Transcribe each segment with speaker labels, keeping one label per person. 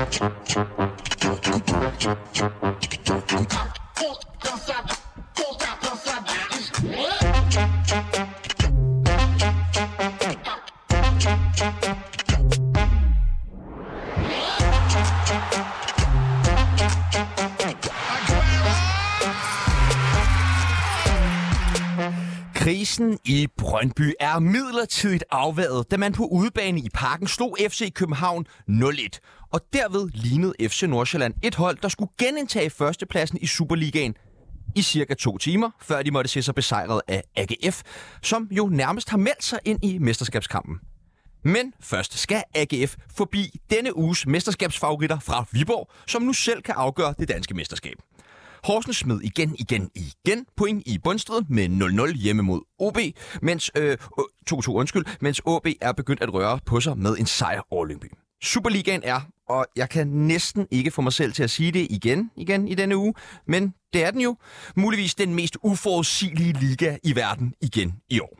Speaker 1: Don't stop. Pladsen i Brøndby er midlertidigt afværet, da man på udebane i parken slog FC København 0-1. Og derved lignede FC Nordsjælland et hold, der skulle genindtage førstepladsen i Superligaen i cirka to timer, før de måtte se sig besejret af AGF, som jo nærmest har meldt sig ind i mesterskabskampen. Men først skal AGF forbi denne uges mesterskabsfavoritter fra Viborg, som nu selv kan afgøre det danske mesterskab. Horsens smed igen, igen, igen point i bundstriden med 0-0 hjemme mod OB, mens øh, 2-2 undskyld, mens OB er begyndt at røre på sig med en sejr over Lyngby. Superligaen er, og jeg kan næsten ikke få mig selv til at sige det igen, igen i denne uge, men det er den jo, muligvis den mest uforudsigelige liga i verden igen i år.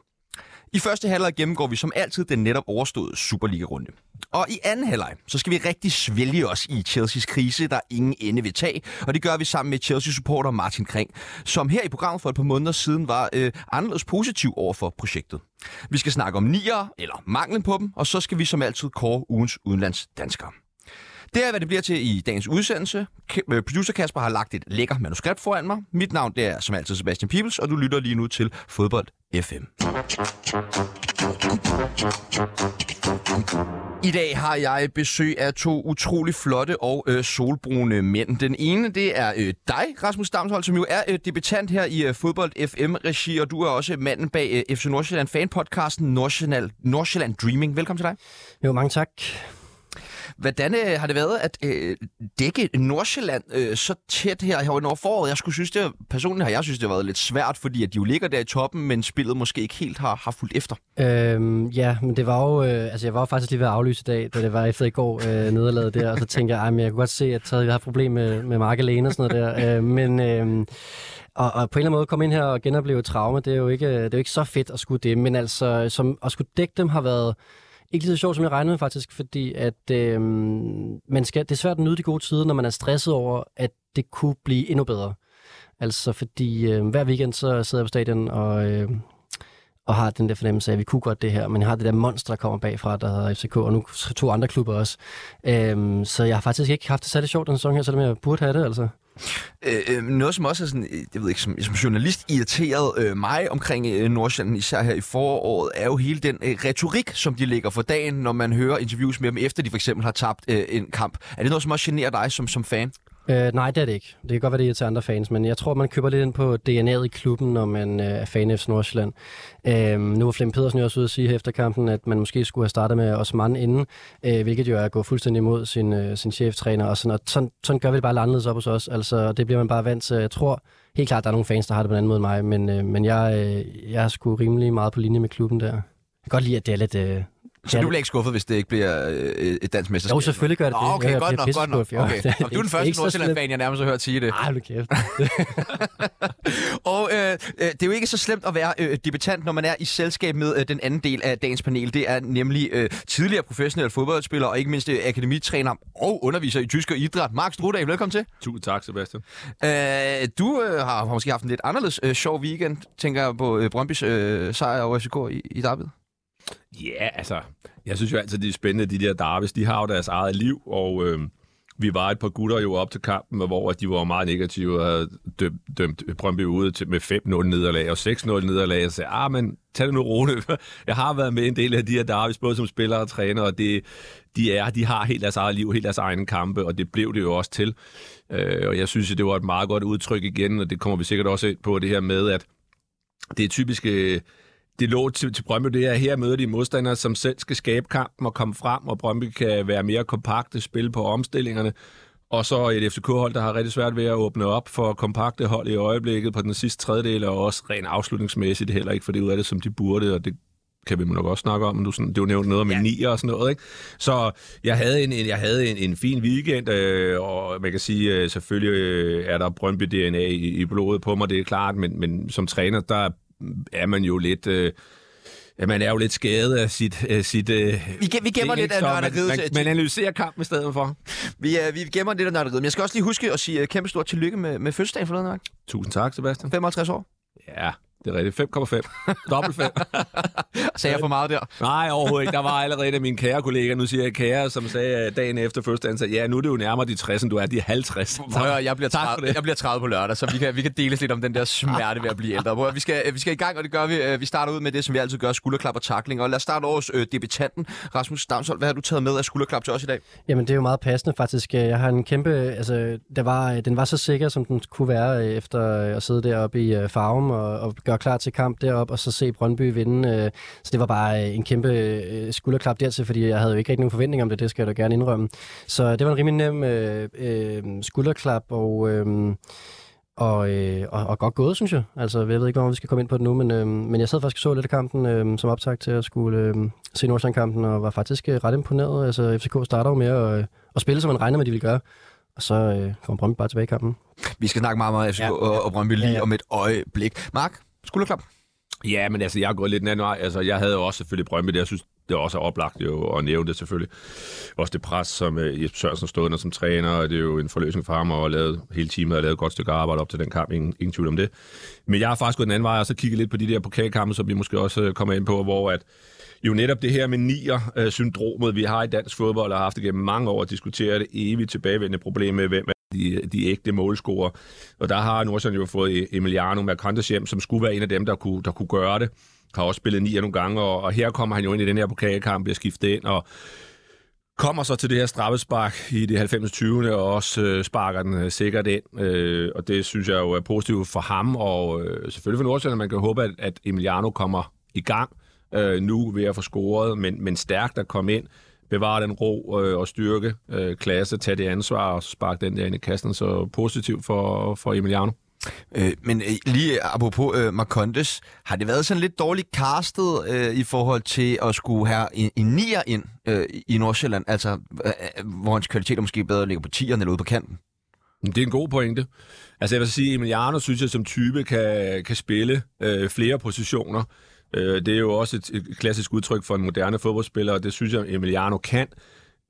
Speaker 1: I første halvleg gennemgår vi som altid den netop overståede Superliga-runde. Og i anden halvleg, så skal vi rigtig svælge os i Chelseas krise, der ingen ende vil tage. Og det gør vi sammen med Chelsea-supporter Martin Kring, som her i programmet for et par måneder siden var øh, anderledes positiv over for projektet. Vi skal snakke om nier eller manglen på dem, og så skal vi som altid kåre ugens udenlandsdanskere. Det er, hvad det bliver til i dagens udsendelse. Øh, producer Kasper har lagt et lækker manuskript foran mig. Mit navn det er som altid Sebastian Pibels, og du lytter lige nu til Fodbold FM. I dag har jeg besøg af to utrolig flotte og øh, solbrune mænd. Den ene, det er øh, dig, Rasmus Damshold, som jo er øh, debutant her i øh, Fodbold FM-regi, og du er også manden bag øh, FC Nordsjælland fan-podcasten Nordsjælland, Nordsjælland Dreaming. Velkommen til dig.
Speaker 2: Jo, mange tak.
Speaker 1: Hvordan øh, har det været at øh, dække Nordsjælland øh, så tæt her over foråret? Jeg skulle synes, det personligt har jeg synes, det har været lidt svært, fordi at de jo ligger der i toppen, men spillet måske ikke helt har, har fulgt efter.
Speaker 2: Øhm, ja, men det var jo, øh, altså jeg var jo faktisk lige ved at aflyse i dag, da det var efter i går øh, nederlaget der, og så tænkte jeg, at jeg kunne godt se, at vi har problem med, med Mark Alene og sådan noget der. Øh, men øh, og, og på en eller anden måde komme ind her og genopleve traume, det er jo ikke, det er jo ikke så fedt at skulle det, men altså som, at skulle dække dem har været ikke lige så sjovt, som jeg regnede faktisk, fordi at, øh, man skal, det er svært at nyde de gode tider, når man er stresset over, at det kunne blive endnu bedre. Altså fordi øh, hver weekend så sidder jeg på stadion og, øh, og har den der fornemmelse af, at vi kunne godt det her, men jeg har det der monster, der kommer bagfra, der hedder FCK, og nu to andre klubber også. Øh, så jeg har faktisk ikke haft det særlig sjovt den sæson her, selvom jeg burde have det, altså.
Speaker 1: Øh, øh noget, som også er sådan, øh, jeg ved ikke, som, som journalist irriteret øh, mig omkring øh, Nordsjælland, især her i foråret, er jo hele den øh, retorik, som de lægger for dagen, når man hører interviews med dem, efter de for eksempel har tabt øh, en kamp. Er det noget, som også generer dig som, som fan?
Speaker 2: Øh, nej, det er det ikke. Det kan godt være, det er til andre fans, men jeg tror, man køber lidt ind på DNA'et i klubben, når man øh, er fan af Nordsjælland. Øh, nu var Flem Pedersen jo også ude at sige efter kampen, at man måske skulle have startet med Osman inden, øh, hvilket jo er at gå fuldstændig imod sin, øh, sin cheftræner. Og sådan, og sådan, sådan gør vi det bare anderledes op hos os. Altså, det bliver man bare vant til. Jeg tror helt klart, der er nogle fans, der har det på en anden måde end mig, men, øh, men jeg, øh, jeg er sgu rimelig meget på linje med klubben der. Jeg kan godt lide, at det er lidt... Øh,
Speaker 1: så ja, du bliver ikke skuffet, hvis det ikke bliver øh, et dansk mesterskab?
Speaker 2: Jo, selvfølgelig gør det det.
Speaker 1: Oh, okay, godt nok, godt nok. Okay. Og du er den første Nordsjælland-fan, jeg nærmest har hørt sige det.
Speaker 2: Ej, du kæft.
Speaker 1: og øh, det er jo ikke så slemt at være øh, debutant, når man er i selskab med øh, den anden del af dagens panel. Det er nemlig øh, tidligere professionel fodboldspiller og ikke mindst øh, akademitræner og underviser i tysk og idræt. Mark Strudag, velkommen til.
Speaker 3: Tusind tak, Sebastian.
Speaker 1: Øh, du øh, har måske haft en lidt anderledes øh, sjov weekend, tænker jeg på øh, Brøndbys øh, sejr over FCK i, i Derby.
Speaker 3: Ja, altså, jeg synes jo altid, det er spændende, de der Darvis, de har jo deres eget liv, og øh, vi var et par gutter jo op til kampen, hvor de var meget negative og havde dømt, dømt Brøndby ude til, med 5-0 nederlag og 6-0 nederlag, og sagde, ah, men tag det nu roligt. Jeg har været med en del af de her Darvis, både som spiller og træner, og det, de, er, de har helt deres eget liv, helt deres egne kampe, og det blev det jo også til. Øh, og jeg synes, det var et meget godt udtryk igen, og det kommer vi sikkert også ind på, det her med, at det er typiske det lå til, til Brøndby, det er, her møder de modstandere, som selv skal skabe kampen og komme frem, og Brøndby kan være mere kompakte, spille på omstillingerne. Og så et FCK-hold, der har rigtig svært ved at åbne op for kompakte hold i øjeblikket på den sidste tredjedel, og også rent afslutningsmæssigt heller ikke for det ud af det, som de burde, og det kan vi nok også snakke om, du, sådan, du nævnte noget med ja. nier og sådan noget, ikke? Så jeg havde en, en jeg havde en, en fin weekend, øh, og man kan sige, øh, selvfølgelig øh, er der Brøndby-DNA i, i blodet på mig, det er klart, men, men som træner, der er man jo lidt... Øh, Ja, man er jo lidt skadet af sit... Uh, sit uh,
Speaker 1: vi, ge- vi gemmer lidt af nørderiet.
Speaker 3: Man, man, man analyserer kampen i stedet for.
Speaker 1: Vi, uh, vi gemmer lidt af nørderiet. Men jeg skal også lige huske at sige uh, kæmpe stort tillykke med, med fødselsdagen forleden, Mark.
Speaker 3: Tusind tak, Sebastian.
Speaker 1: 55 år.
Speaker 3: Ja, det er rigtigt. 5,5. Dobbelt 5.
Speaker 1: sagde jeg for meget der?
Speaker 3: Nej, overhovedet ikke. Der var allerede mine kære kollegaer, nu siger jeg kære, som sagde dagen efter første sagde, ja, nu er det jo nærmere de 60, end du er de 50.
Speaker 1: Prøv jeg bliver, 30, jeg bliver 30 på lørdag, så vi kan, vi kan deles lidt om den der smerte ved at blive ældre. Prøv, vi, skal, vi skal i gang, og det gør vi. Vi starter ud med det, som vi altid gør, skulderklap og takling. Og lad os starte over øh, debutanten. Rasmus Damshold, hvad har du taget med af skulderklap til os i dag?
Speaker 2: Jamen, det er jo meget passende faktisk. Jeg har en kæmpe... Altså, der var, den var så sikker, som den kunne være, efter at sidde deroppe i farven og, og gøre klar til kamp derop og så se Brøndby vinde. Øh, så det var bare øh, en kæmpe øh, skulderklap dertil, fordi jeg havde jo ikke rigtig nogen forventning om det, det skal jeg da gerne indrømme. Så det var en rimelig nem øh, øh, skulderklap, og... Øh, og, øh, og, og godt gået, synes jeg. Altså, jeg ved ikke, om vi skal komme ind på det nu, men, øh, men jeg sad faktisk og så lidt af kampen øh, som optag til at skulle øh, se Nordsjælland-kampen, og var faktisk øh, ret imponeret. Altså, FCK starter jo med at, øh, at spille, som man regner med, de ville gøre. Og så øh, kommer Brøndby bare tilbage i kampen.
Speaker 1: Vi skal snakke meget om FCK ja. og, og Brøndby lige ja, ja. om et øjeblik. Mark, skulderklap?
Speaker 3: Ja, men altså, jeg har gået lidt den anden vej. Altså, jeg havde også selvfølgelig Brøndby, det jeg synes, det er også oplagt jo at nævne det selvfølgelig. Også det pres, som uh, Jesper Sørensen stod under som træner, og det er jo en forløsning for ham, og lavet, hele teamet har lavet et godt stykke arbejde op til den kamp, ingen, ingen tvivl om det. Men jeg har faktisk gået den anden vej, og så kigget lidt på de der pokalkampe, som vi måske også øh, kommer ind på, hvor at jo netop det her med nier-syndromet, øh, vi har i dansk fodbold, og har haft det gennem mange år at diskutere det evigt tilbagevendende problem med, hvem de, de ægte målscorer. Og der har Nordsjælland jo fået e- Emiliano Mercantes hjem, som skulle være en af dem, der kunne, der kunne gøre det. Har også spillet ni nogle gange, og, og her kommer han jo ind i den her pokalkamp, bliver skiftet ind, og kommer så til det her straffespark i det 90. 20. og også øh, sparker den øh, sikkert ind. Øh, og det synes jeg jo er positivt for ham, og øh, selvfølgelig for Nordsjælland, man kan håbe, at, at Emiliano kommer i gang øh, nu ved at få scoret, men, men stærkt at komme ind bevare den ro øh, og styrke, øh, klasse, tage det ansvar og sparke den der ind i kassen. Så positivt for, for Emiliano.
Speaker 1: Øh, men øh, lige apropos øh, Marcondes, har det været sådan lidt dårligt castet øh, i forhold til at skulle have en, en nier ind øh, i Nordsjælland, altså øh, hvor hans kvaliteter måske bedre ligger på tieren eller ude på kanten?
Speaker 3: Det er en god pointe. Altså jeg vil sige, Emiliano synes jeg som type kan, kan spille øh, flere positioner. Øh, det er jo også et, et klassisk udtryk for en moderne fodboldspiller, og det synes jeg, Emiliano kan.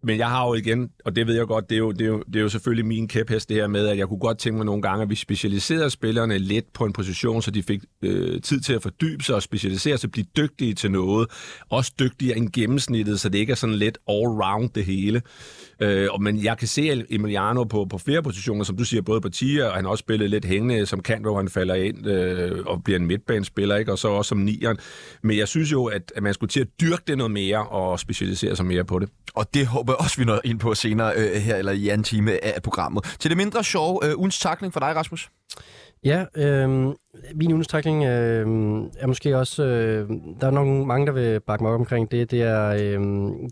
Speaker 3: Men jeg har jo igen, og det ved jeg godt, det er, jo, det, er jo, det er jo selvfølgelig min kæphest det her med, at jeg kunne godt tænke mig nogle gange, at vi specialiserede spillerne lidt på en position, så de fik øh, tid til at fordybe sig og specialisere sig, blive dygtige til noget. Også dygtigere end gennemsnittet, så det ikke er sådan lidt all-round det hele. Øh, men jeg kan se Emiliano på, på flere positioner, som du siger, både på tier, og han har også spillet lidt hængende som kant, hvor han falder ind øh, og bliver en midtbanespiller, ikke? og så også som nieren. Men jeg synes jo, at, at man skulle til at dyrke det noget mere og specialisere sig mere på det.
Speaker 1: Og det håber også, vi når ind på senere øh, her, eller i anden time af programmet. Til det mindre sjove, øh, ugens takling for dig, Rasmus?
Speaker 2: Ja, øh, min ugens øh, er måske også... Øh, der er nok mange, der vil bakke mig op omkring det. Det er øh,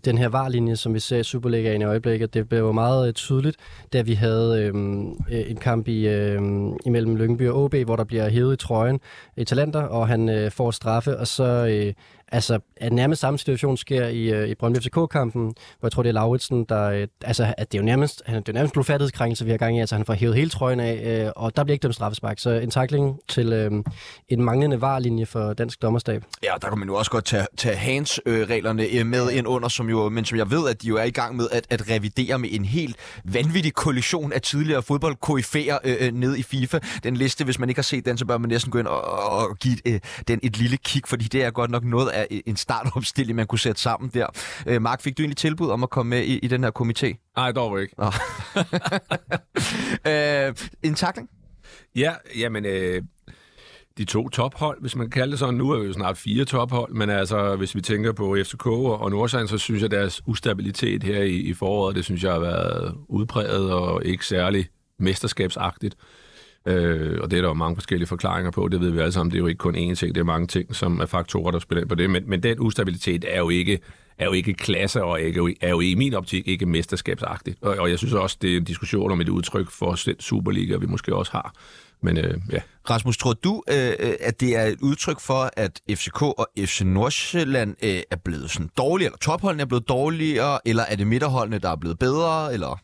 Speaker 2: den her varlinje, som vi ser i Superligaen i øjeblikket. Det blev jo meget øh, tydeligt, da vi havde øh, øh en kamp i, øh, imellem Lyngby og OB, hvor der bliver hævet i trøjen øh, i Talenter, og han øh, får straffe, og så... Øh, Altså, at nærmest samme situation sker i, øh, i Brøndby FCK-kampen, hvor jeg tror, det er Lauritsen, der... Altså, at det er jo nærmest, det er jo nærmest blodfærdighedskrænkelse, vi har gang i. Altså, han får hævet hele trøjen af, og der bliver ikke dømt straffespark. Så en takling til uh, en manglende varlinje for dansk dommerstab.
Speaker 1: Ja, der kan man jo også godt tage, tage hands-reglerne uh, med ind under, som jo, men som jeg ved, at de jo er i gang med at, at revidere med en helt vanvittig kollision af tidligere fodboldkoryfærer uh, ned i FIFA. Den liste, hvis man ikke har set den, så bør man næsten gå ind og, og give uh, den et lille kig, fordi det er godt nok noget af en startopstilling, man kunne sætte sammen der. Øh, Mark, fik du egentlig tilbud om at komme med i, i den her komité?
Speaker 3: Nej, dog ikke.
Speaker 1: øh, en takling?
Speaker 3: Ja, jamen... Øh de to tophold, hvis man kan kalde det sådan. Nu er vi jo snart fire tophold, men altså, hvis vi tænker på FCK og Nordsjælland, så synes jeg, at deres ustabilitet her i, i foråret, det synes jeg har været udpræget og ikke særlig mesterskabsagtigt. Øh, og det er der jo mange forskellige forklaringer på, det ved vi alle sammen. Det er jo ikke kun én ting, det er mange ting, som er faktorer, der spiller ind på det. Men, men den ustabilitet er jo ikke er jo ikke klasse og er jo, er jo i min optik ikke mesterskabsagtigt. Og, og jeg synes også, det er en diskussion om et udtryk for Superliga, vi måske også har. Men øh, ja.
Speaker 1: Rasmus, tror du, øh, at det er et udtryk for, at FCK og FC Nordsjælland øh, er blevet sådan dårlige, eller topholdene er blevet dårligere, eller er det midterholdene, der er blevet bedre, eller...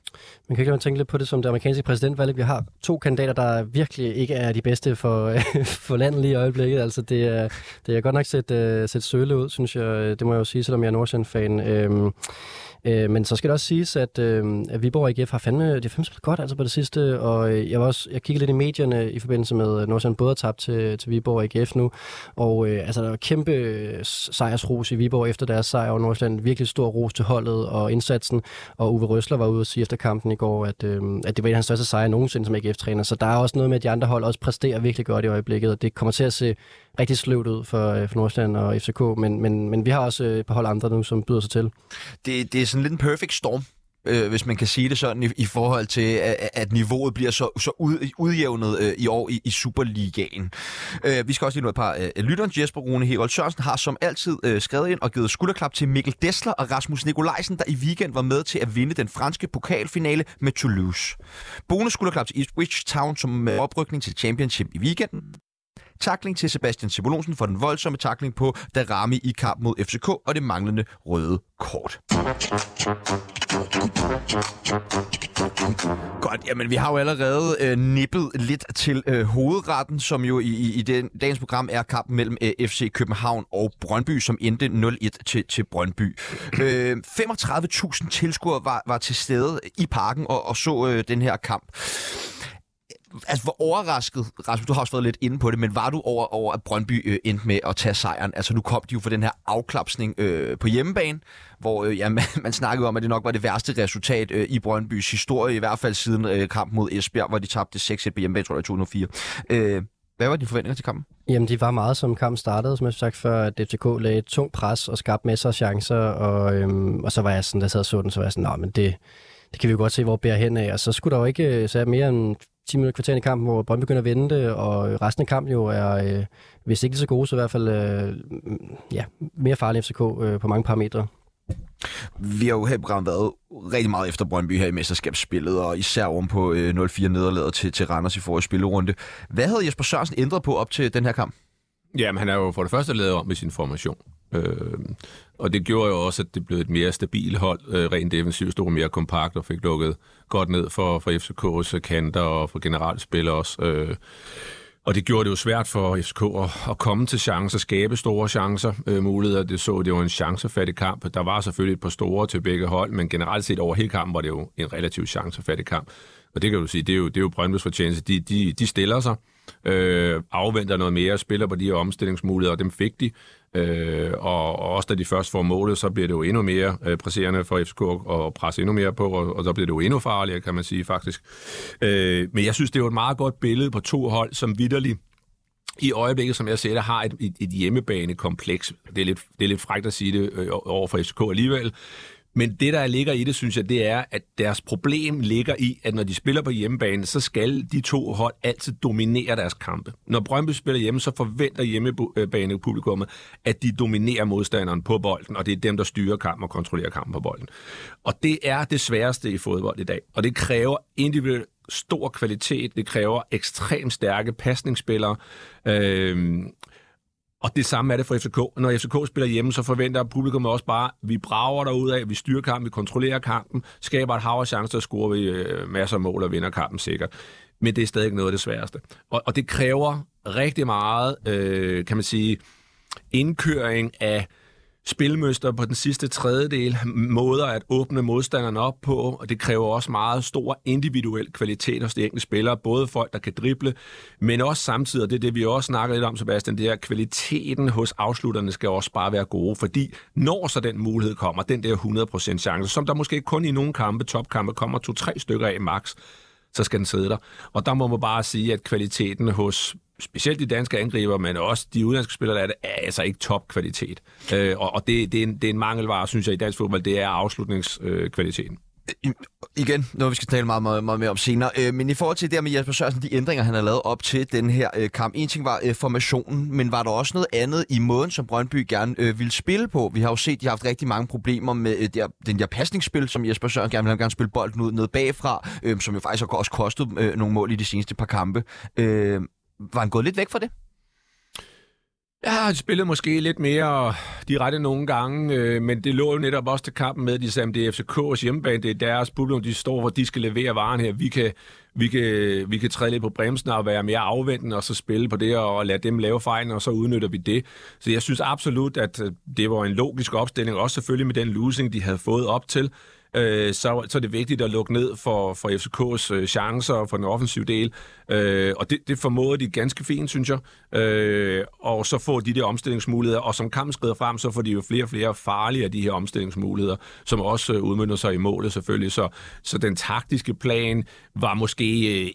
Speaker 2: Man kan ikke tænke lidt på det som det amerikanske præsidentvalg. Vi har to kandidater, der virkelig ikke er de bedste for, for landet lige i øjeblikket. Altså, det er, det er godt nok set, uh, set søle ud, synes jeg. Det må jeg jo sige, selvom jeg er Nordsjælland-fan. Øhm, Øh, men så skal det også siges, at, øh, at Viborg AGF har fandme, de har fandme spillet godt altså på det sidste, og øh, jeg, var også, jeg kiggede lidt i medierne i forbindelse med, at Nordsjælland både har tabt til, til Viborg AGF nu, og øh, altså, der var kæmpe sejrsros i Viborg efter deres sejr over Nordsjælland. Virkelig stor ros til holdet og indsatsen, og Uwe Røsler var ude og sige efter kampen i går, at, øh, at det var en af hans største sejre nogensinde som AGF-træner, så der er også noget med, at de andre hold også præsterer virkelig godt i øjeblikket, og det kommer til at se rigtig sløvt ud for, øh, for Nordsjælland og FCK, men, men, men vi har også øh, et par hold andre nu, som byder sig til.
Speaker 1: Det, det er sådan lidt en perfect storm øh, hvis man kan sige det sådan, i, i forhold til, at, at niveauet bliver så, så ud, udjævnet øh, i år i, i Superligaen. Øh, vi skal også lige nå et par øh, lytteren. Jesper Rune Herold Sørensen har som altid øh, skrevet ind og givet skulderklap til Mikkel Dessler og Rasmus Nikolajsen, der i weekend var med til at vinde den franske pokalfinale med Toulouse. Bonus skulderklap til Ipswich Town som øh, oprykning til Championship i weekenden. Takling til Sebastian Sibolonsen for den voldsomme takling på Darami i kamp mod FCK og det manglende røde kort. Godt, jamen vi har jo allerede øh, nippet lidt til øh, hovedretten, som jo i, i, i den, dagens program er kampen mellem øh, FC København og Brøndby, som endte 0-1 til, til Brøndby. Øh, 35.000 tilskuere var, var til stede i parken og, og så øh, den her kamp altså, hvor overrasket, Rasmus, du har også været lidt inde på det, men var du over, over at Brøndby øh, endte med at tage sejren? Altså, nu kom de jo for den her afklapsning øh, på hjemmebane, hvor øh, ja, man, man snakkede om, at det nok var det værste resultat øh, i Brøndbys historie, i hvert fald siden øh, kampen mod Esbjerg, hvor de tabte 6-1 på hjemmebane, tror jeg, i 2004. Øh, hvad var dine forventninger til kampen?
Speaker 2: Jamen, de var meget, som kampen startede, som jeg har sagt før, at DFTK lagde et tungt pres og skabte masser af chancer, og, øhm, og så var jeg sådan, der sad og så den, så var jeg sådan, men det, det kan vi jo godt se, hvor bærer hen af. Og så skulle der jo ikke øh, så mere end 10 minutter kvarter i kampen, hvor Brøndby begynder at vinde det, og resten af kampen jo er, øh, hvis ikke så gode, så i hvert fald øh, ja, mere farlig FCK øh, på mange parametre.
Speaker 1: Vi har jo her i programmet været rigtig meget efter Brøndby her i mesterskabsspillet, og især oven på øh, 0-4 nederlaget til, til Randers i forrige spillerunde. Hvad havde Jesper Sørensen ændret på op til den her kamp?
Speaker 3: Jamen, han er jo for det første lavet om med sin formation. Øh, og det gjorde jo også, at det blev et mere stabilt hold, øh, rent defensivt, stod mere kompakt og fik lukket godt ned for, for FCK's øh, kanter og for generelt spil også. Øh, og det gjorde det jo svært for FCK at, at komme til chancer, skabe store chancer, øh, muligheder. Det så, det var en chancefattig kamp. Der var selvfølgelig et par store til begge hold, men generelt set over hele kampen var det jo en relativt chancefattig kamp. Og det kan du sige, det er jo, det er jo Brøndby's fortjeneste. De, de, de stiller sig, øh, afventer noget mere, spiller på de her omstillingsmuligheder, og dem fik de. Øh, og, og også da de først får målet, så bliver det jo endnu mere øh, presserende for FCK at presse endnu mere på, og, og så bliver det jo endnu farligere, kan man sige faktisk. Øh, men jeg synes, det er jo et meget godt billede på to hold, som vidderligt i øjeblikket, som jeg ser det, har et, et, et hjemmebanekompleks. Det er, lidt, det er lidt frækt at sige det øh, over for FCK alligevel, men det, der ligger i det, synes jeg, det er, at deres problem ligger i, at når de spiller på hjemmebane, så skal de to hold altid dominere deres kampe. Når Brøndby spiller hjemme, så forventer hjemmebanepublikummet, at de dominerer modstanderen på bolden, og det er dem, der styrer kampen og kontrollerer kampen på bolden. Og det er det sværeste i fodbold i dag. Og det kræver individuelt stor kvalitet, det kræver ekstremt stærke pasningsspillere, øh, og det samme er det for FCK. Når FCK spiller hjemme, så forventer publikum også bare, at vi brager derud af, vi styrer kampen, vi kontrollerer kampen, skaber et hav af chancer, scorer vi øh, masser af mål og vinder kampen sikkert. Men det er stadig noget af det sværeste. Og, og det kræver rigtig meget, øh, kan man sige, indkøring af spilmøster på den sidste tredjedel, måder at åbne modstanderne op på, og det kræver også meget stor individuel kvalitet hos de enkelte spillere, både folk, der kan drible, men også samtidig, og det er det, vi også snakker lidt om, Sebastian, det er, kvaliteten hos afslutterne skal også bare være gode, fordi når så den mulighed kommer, den der 100% chance, som der måske kun i nogle kampe, topkampe, kommer to-tre stykker af max, så skal den sidde der. Og der må man bare sige, at kvaliteten hos specielt de danske angriber, men også de udenlandske spillere, der er, det, er altså ikke topkvalitet. Øh, og og det, det, er en, det er en mangelvare, synes jeg, i dansk fodbold, det er afslutningskvaliteten.
Speaker 1: Øh, igen, noget vi skal tale meget, meget, meget mere om senere. Øh, men i forhold til det med Jesper Sørensen, de ændringer, han har lavet op til den her øh, kamp. En ting var øh, formationen, men var der også noget andet i måden, som Brøndby gerne øh, ville spille på? Vi har jo set, de har haft rigtig mange problemer med øh, der, den der pasningsspil, som Jesper Sørensen gerne vil gerne spille bolden ud ned bagfra, øh, som jo faktisk har også kostet øh, nogle mål i de seneste par kampe. Øh, var han gået lidt væk fra det?
Speaker 3: Ja, han spillede måske lidt mere direkte nogle gange, øh, men det lå jo netop også til kampen med, de sagde, det er FCK's hjemmebane, det er deres publikum, de står, hvor de skal levere varen her. Vi kan, vi kan, vi kan træde lidt på bremsen og være mere afventende, og så spille på det, og lade dem lave fejlen, og så udnytter vi det. Så jeg synes absolut, at øh, det var en logisk opstilling, også selvfølgelig med den losing, de havde fået op til øh, så, så er det vigtigt at lukke ned for, for FCK's øh, chancer for den offensive del. Øh, og det, det formåede de ganske fint, synes jeg. Øh, og så får de der omstillingsmuligheder, og som kampen skrider frem, så får de jo flere og flere farlige af de her omstillingsmuligheder, som også øh, sig i målet selvfølgelig. Så, så den taktiske plan var måske... Øh,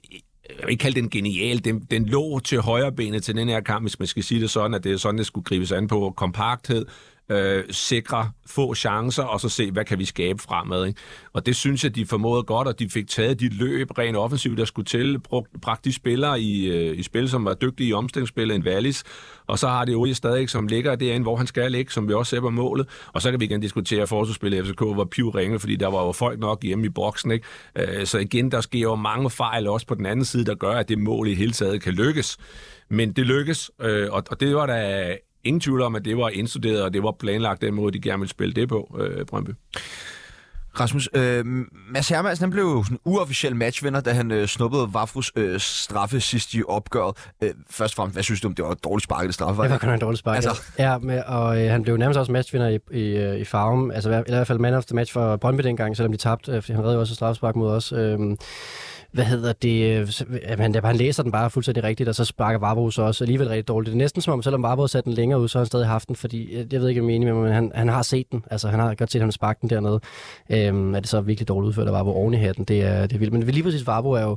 Speaker 3: jeg vil ikke kalde den genial, den, den lå til højre benet til den her kamp, hvis man skal sige det sådan, at det er sådan, det skulle gribes an på kompakthed, øh, sikre få chancer, og så se, hvad kan vi skabe fremad. Ikke? Og det synes jeg, de formåede godt, og de fik taget de løb rent offensivt, der skulle til, brugt, bragt de spillere i, øh, i spil, som var dygtige i omstillingsspillet, en Wallis, og så har det jo stadig, som ligger derinde, hvor han skal ligge, som vi også ser på målet, og så kan vi igen diskutere, at forsvarsspillet FCK var piv ringe, fordi der var jo folk nok hjemme i boksen, ikke? Øh, så igen, der sker jo mange fejl også på den anden side, der gør, at det mål i hele taget kan lykkes. Men det lykkes, øh, og, og det var da ingen tvivl om, at det var indstuderet, og det var planlagt den måde, de gerne ville spille det på, øh, Brøndby.
Speaker 1: Rasmus, øh, Mads Hermansen han blev jo sådan uofficiel matchvinder, da han øh, snuppede Vafrus øh, straffe sidst i opgøret. Øh, først og fremmest, hvad synes du om det var et dårligt sparket straffe?
Speaker 2: Det var kun en dårlig spark. Altså. Ja, med, og øh, han blev nærmest også matchvinder i, i, øh, i farven. Altså i hvert fald man of the match for Brøndby dengang, selvom de tabte, øh, fordi han redde jo også straffespark mod os. Øh, hvad hedder det, øh, han, han læser den bare fuldstændig rigtigt, og så sparker Varbro så også alligevel rigtig dårligt. Det er næsten som om, selvom Varbro satte den længere ud, så har han stadig haft den, fordi øh, jeg ved ikke, om jeg er enig med men han, han har set den. Altså, han har godt set, at han sparket den dernede. Øhm, er det så virkelig dårligt udført af Varbro oven i hatten? Det er, det er vildt. Men lige præcis Varbro er jo...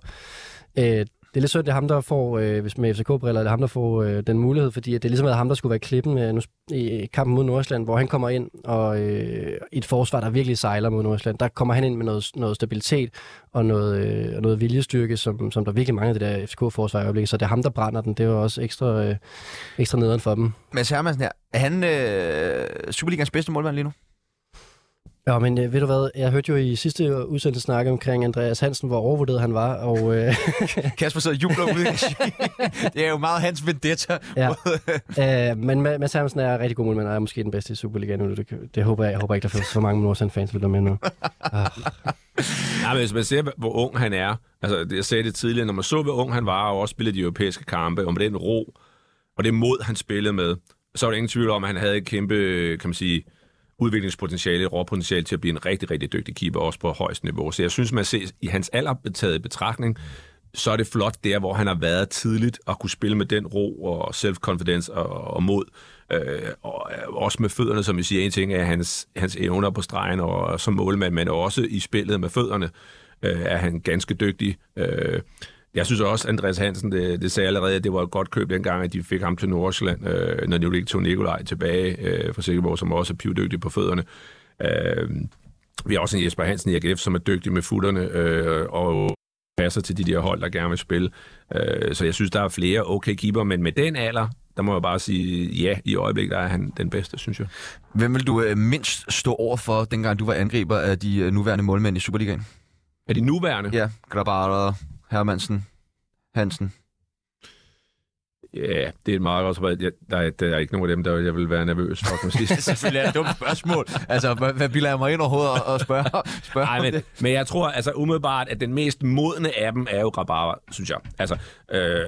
Speaker 2: Øh, det er lidt sødt, det er ham, der får, øh, hvis med FCK-briller, det er ham, der får øh, den mulighed, fordi at det er ligesom at ham, der skulle være klippen øh, i kampen mod Nordsjælland, hvor han kommer ind, og øh, i et forsvar, der virkelig sejler mod Nordsjælland, der kommer han ind med noget, noget stabilitet og noget, øh, noget viljestyrke, som, som der virkelig mangler det der FCK-forsvar i øjeblikket, så det er ham, der brænder den. Det var også ekstra, øh, ekstra nederen for dem.
Speaker 1: Mads Hermansen her, er han øh, Superligans bedste målmand lige nu?
Speaker 2: Ja, men øh, ved du hvad, jeg hørte jo i sidste udsendelse snakke omkring Andreas Hansen, hvor overvurderet han var, og... Øh...
Speaker 1: Kasper sidder og jubler ude Det er jo meget hans vendetta.
Speaker 2: Ja. øh, men Mads Hansen er rigtig god målmand, og er måske den bedste i Superligaen nu. Det, det håber jeg, jeg håber ikke, der findes så mange Nordsjælland-fans, der med nu.
Speaker 3: Ah. Ja, men hvis man ser, hvor ung han er, altså jeg sagde det tidligere, når man så, hvor ung han var, og også spillede de europæiske kampe, og med den ro, og det mod, han spillede med, så var der ingen tvivl om, at han havde et kæmpe, kan man sige, udviklingspotentiale, råpotentiale til at blive en rigtig, rigtig dygtig keeper, også på højst niveau. Så jeg synes, man ser i hans alder taget betragtning, så er det flot der, hvor han har været tidligt og kunne spille med den ro og self-confidence og, og mod. Øh, og øh, også med fødderne, som vi siger, en ting er hans, hans evner på stregen og, og som målmand, men også i spillet med fødderne øh, er han ganske dygtig. Øh, jeg synes også, Andreas Hansen, det, det sagde allerede, at det var et godt køb dengang, at de fik ham til Nordsjælland, øh, når de tog Nikolaj tilbage øh, fra Sikkerborg, som også er pivdygtig på fødderne. Øh, vi har også en Jesper Hansen i AGF, som er dygtig med futterne øh, og passer til de der hold, der gerne vil spille. Øh, så jeg synes, der er flere okay keeper, men med den alder, der må jeg bare sige, ja, i øjeblikket der er han den bedste, synes jeg.
Speaker 1: Hvem vil du øh, mindst stå over for, dengang du var angriber af de øh, nuværende målmænd i Superligaen?
Speaker 3: Er de nuværende?
Speaker 1: Ja, Grabara, Hermansen, Hansen.
Speaker 3: Ja, det er et meget godt spørgsmål. Der, er, der er ikke nogen af dem, der jeg vil være nervøs for, kan
Speaker 1: sige. Selvfølgelig er det et dumt spørgsmål. Altså, hvad, bilder jeg mig ind overhovedet og spørge, spørge
Speaker 3: Ej, men, men jeg tror altså umiddelbart, at den mest modne af dem er jo Grabara, synes jeg. Altså, øh,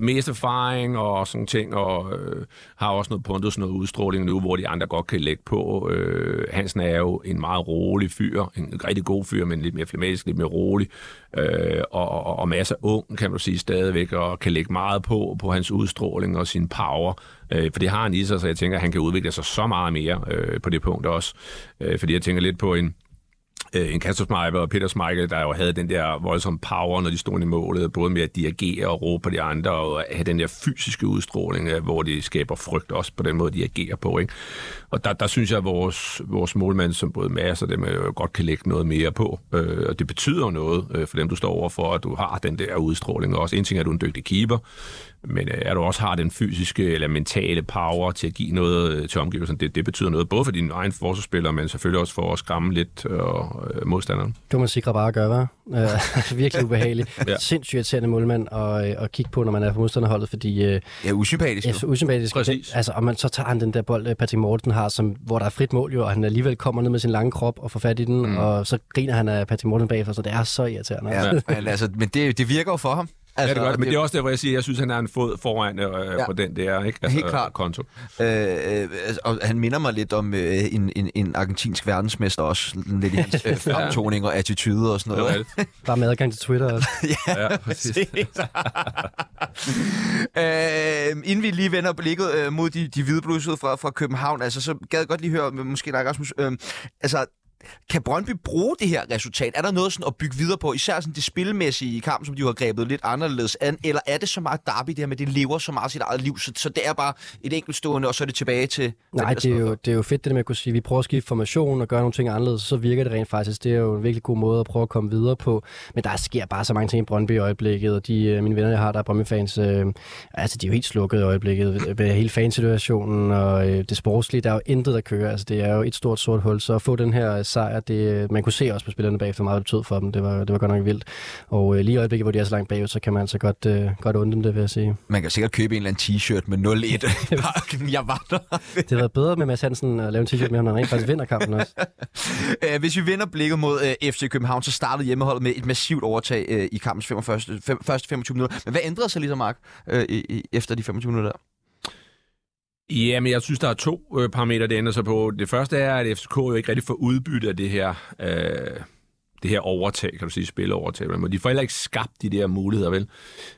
Speaker 3: mest erfaring og sådan ting, og øh, har også noget pondus, noget udstråling nu, hvor de andre godt kan lægge på. Øh, Hansen er jo en meget rolig fyr, en rigtig god fyr, men lidt mere flematisk, lidt mere rolig, øh, og, og, og masser ung, kan man sige, stadigvæk, og kan lægge meget på, på hans udstråling og sin power. Øh, for det har han i sig, så jeg tænker, at han kan udvikle sig så meget mere øh, på det punkt også. Øh, fordi jeg tænker lidt på en øh, en Kasper Schmeichel og Peter Schmeichel, der jo havde den der voldsomme power, når de stod i målet, både med at dirigere og råbe på de andre, og have den der fysiske udstråling, øh, hvor de skaber frygt også på den måde, de agerer på. Ikke? Og der, der synes jeg, at vores, vores målmænd, som både Mads og dem, jo godt kan lægge noget mere på. Øh, og det betyder noget øh, for dem, du står overfor, at du har den der udstråling. Og også en ting er, at du er en dygtig keeper, men øh, at du også har den fysiske eller mentale power til at give noget øh, til omgivelserne, det, det betyder noget, både for dine egne forsvarsspillere, men selvfølgelig også for at skræmme lidt og, øh, modstanderen.
Speaker 2: Det må man sikre bare at gøre, hva'? Øh, virkelig ubehageligt. ja. Sindssygt irriterende målmand at, øh, at kigge på, når man er på modstanderholdet, fordi... Øh,
Speaker 1: ja, usympatisk.
Speaker 2: Ja, så usympatisk.
Speaker 3: Præcis.
Speaker 2: Altså, og man, så tager han den der bold, Patrick Morten har, som, hvor der er frit mål jo, og han alligevel kommer ned med sin lange krop og får fat i den, mm. og så griner han af Patrick Morten bagefter, så det er så irriterende.
Speaker 1: Ja, altså, men det, det virker jo for ham.
Speaker 3: Altså, ja, det gør det, men det er også der, hvor jeg siger, at jeg synes, at han er en fod foran øh, ja. på den der ikke? Altså,
Speaker 1: Helt klart.
Speaker 3: konto.
Speaker 1: Øh, øh, og han minder mig lidt om øh, en, en, en argentinsk verdensmester også, lidt i hans øh, fremtoning og attitude og sådan noget.
Speaker 2: Bare med adgang til Twitter også.
Speaker 1: ja, ja, præcis. øh, inden vi lige vender blikket øh, mod de, de hvideblussede fra, fra København, altså, så gad jeg godt lige høre, måske der Rasmus, øh, altså, kan Brøndby bruge det her resultat? Er der noget sådan at bygge videre på, især sådan det spilmæssige i kampen, som de har grebet lidt anderledes an, eller er det så meget derby det her med, det lever så meget sit eget liv, så, så det er bare et enkeltstående, og så er det tilbage til...
Speaker 2: Nej, det er, jo, det er jo fedt det der med at kunne sige, at vi prøver at skifte formation og gøre nogle ting anderledes, så virker det rent faktisk. Det er jo en virkelig god måde at prøve at komme videre på, men der sker bare så mange ting i Brøndby i øjeblikket, og de øh, mine venner, jeg har, der er Brøndby-fans, øh, altså de er jo helt slukket i øjeblikket med hele fansituationen og øh, det sportslige, der er jo intet, der kører. Altså det er jo et stort sort hul, så at få den her sejr, det man kunne se også på spillerne bagefter, meget det betød for dem. Det var, det var godt nok vildt. Og øh, lige i øjeblikket, hvor de er så langt bagud, så kan man altså godt, øh, godt undre dem det, vil jeg sige.
Speaker 1: Man kan sikkert købe en eller anden t-shirt med 0-1. jeg var der.
Speaker 2: det har været bedre med Mads Hansen at lave en t-shirt med ham, når han rent faktisk vinder kampen også.
Speaker 1: Øh, hvis vi vender blikket mod øh, FC København, så startede hjemmeholdet med et massivt overtag øh, i kampens 45, fem, første 25 minutter. Men hvad ændrede sig lige så, Mark, øh, i, efter de 25 minutter der?
Speaker 3: Ja, men jeg synes, der er to øh, parametre, det ændrer sig på. Det første er, at FCK jo ikke rigtig får udbytte af det her, øh, det her overtag, kan du sige, spilovertag. Men de får heller ikke skabt de der muligheder, vel?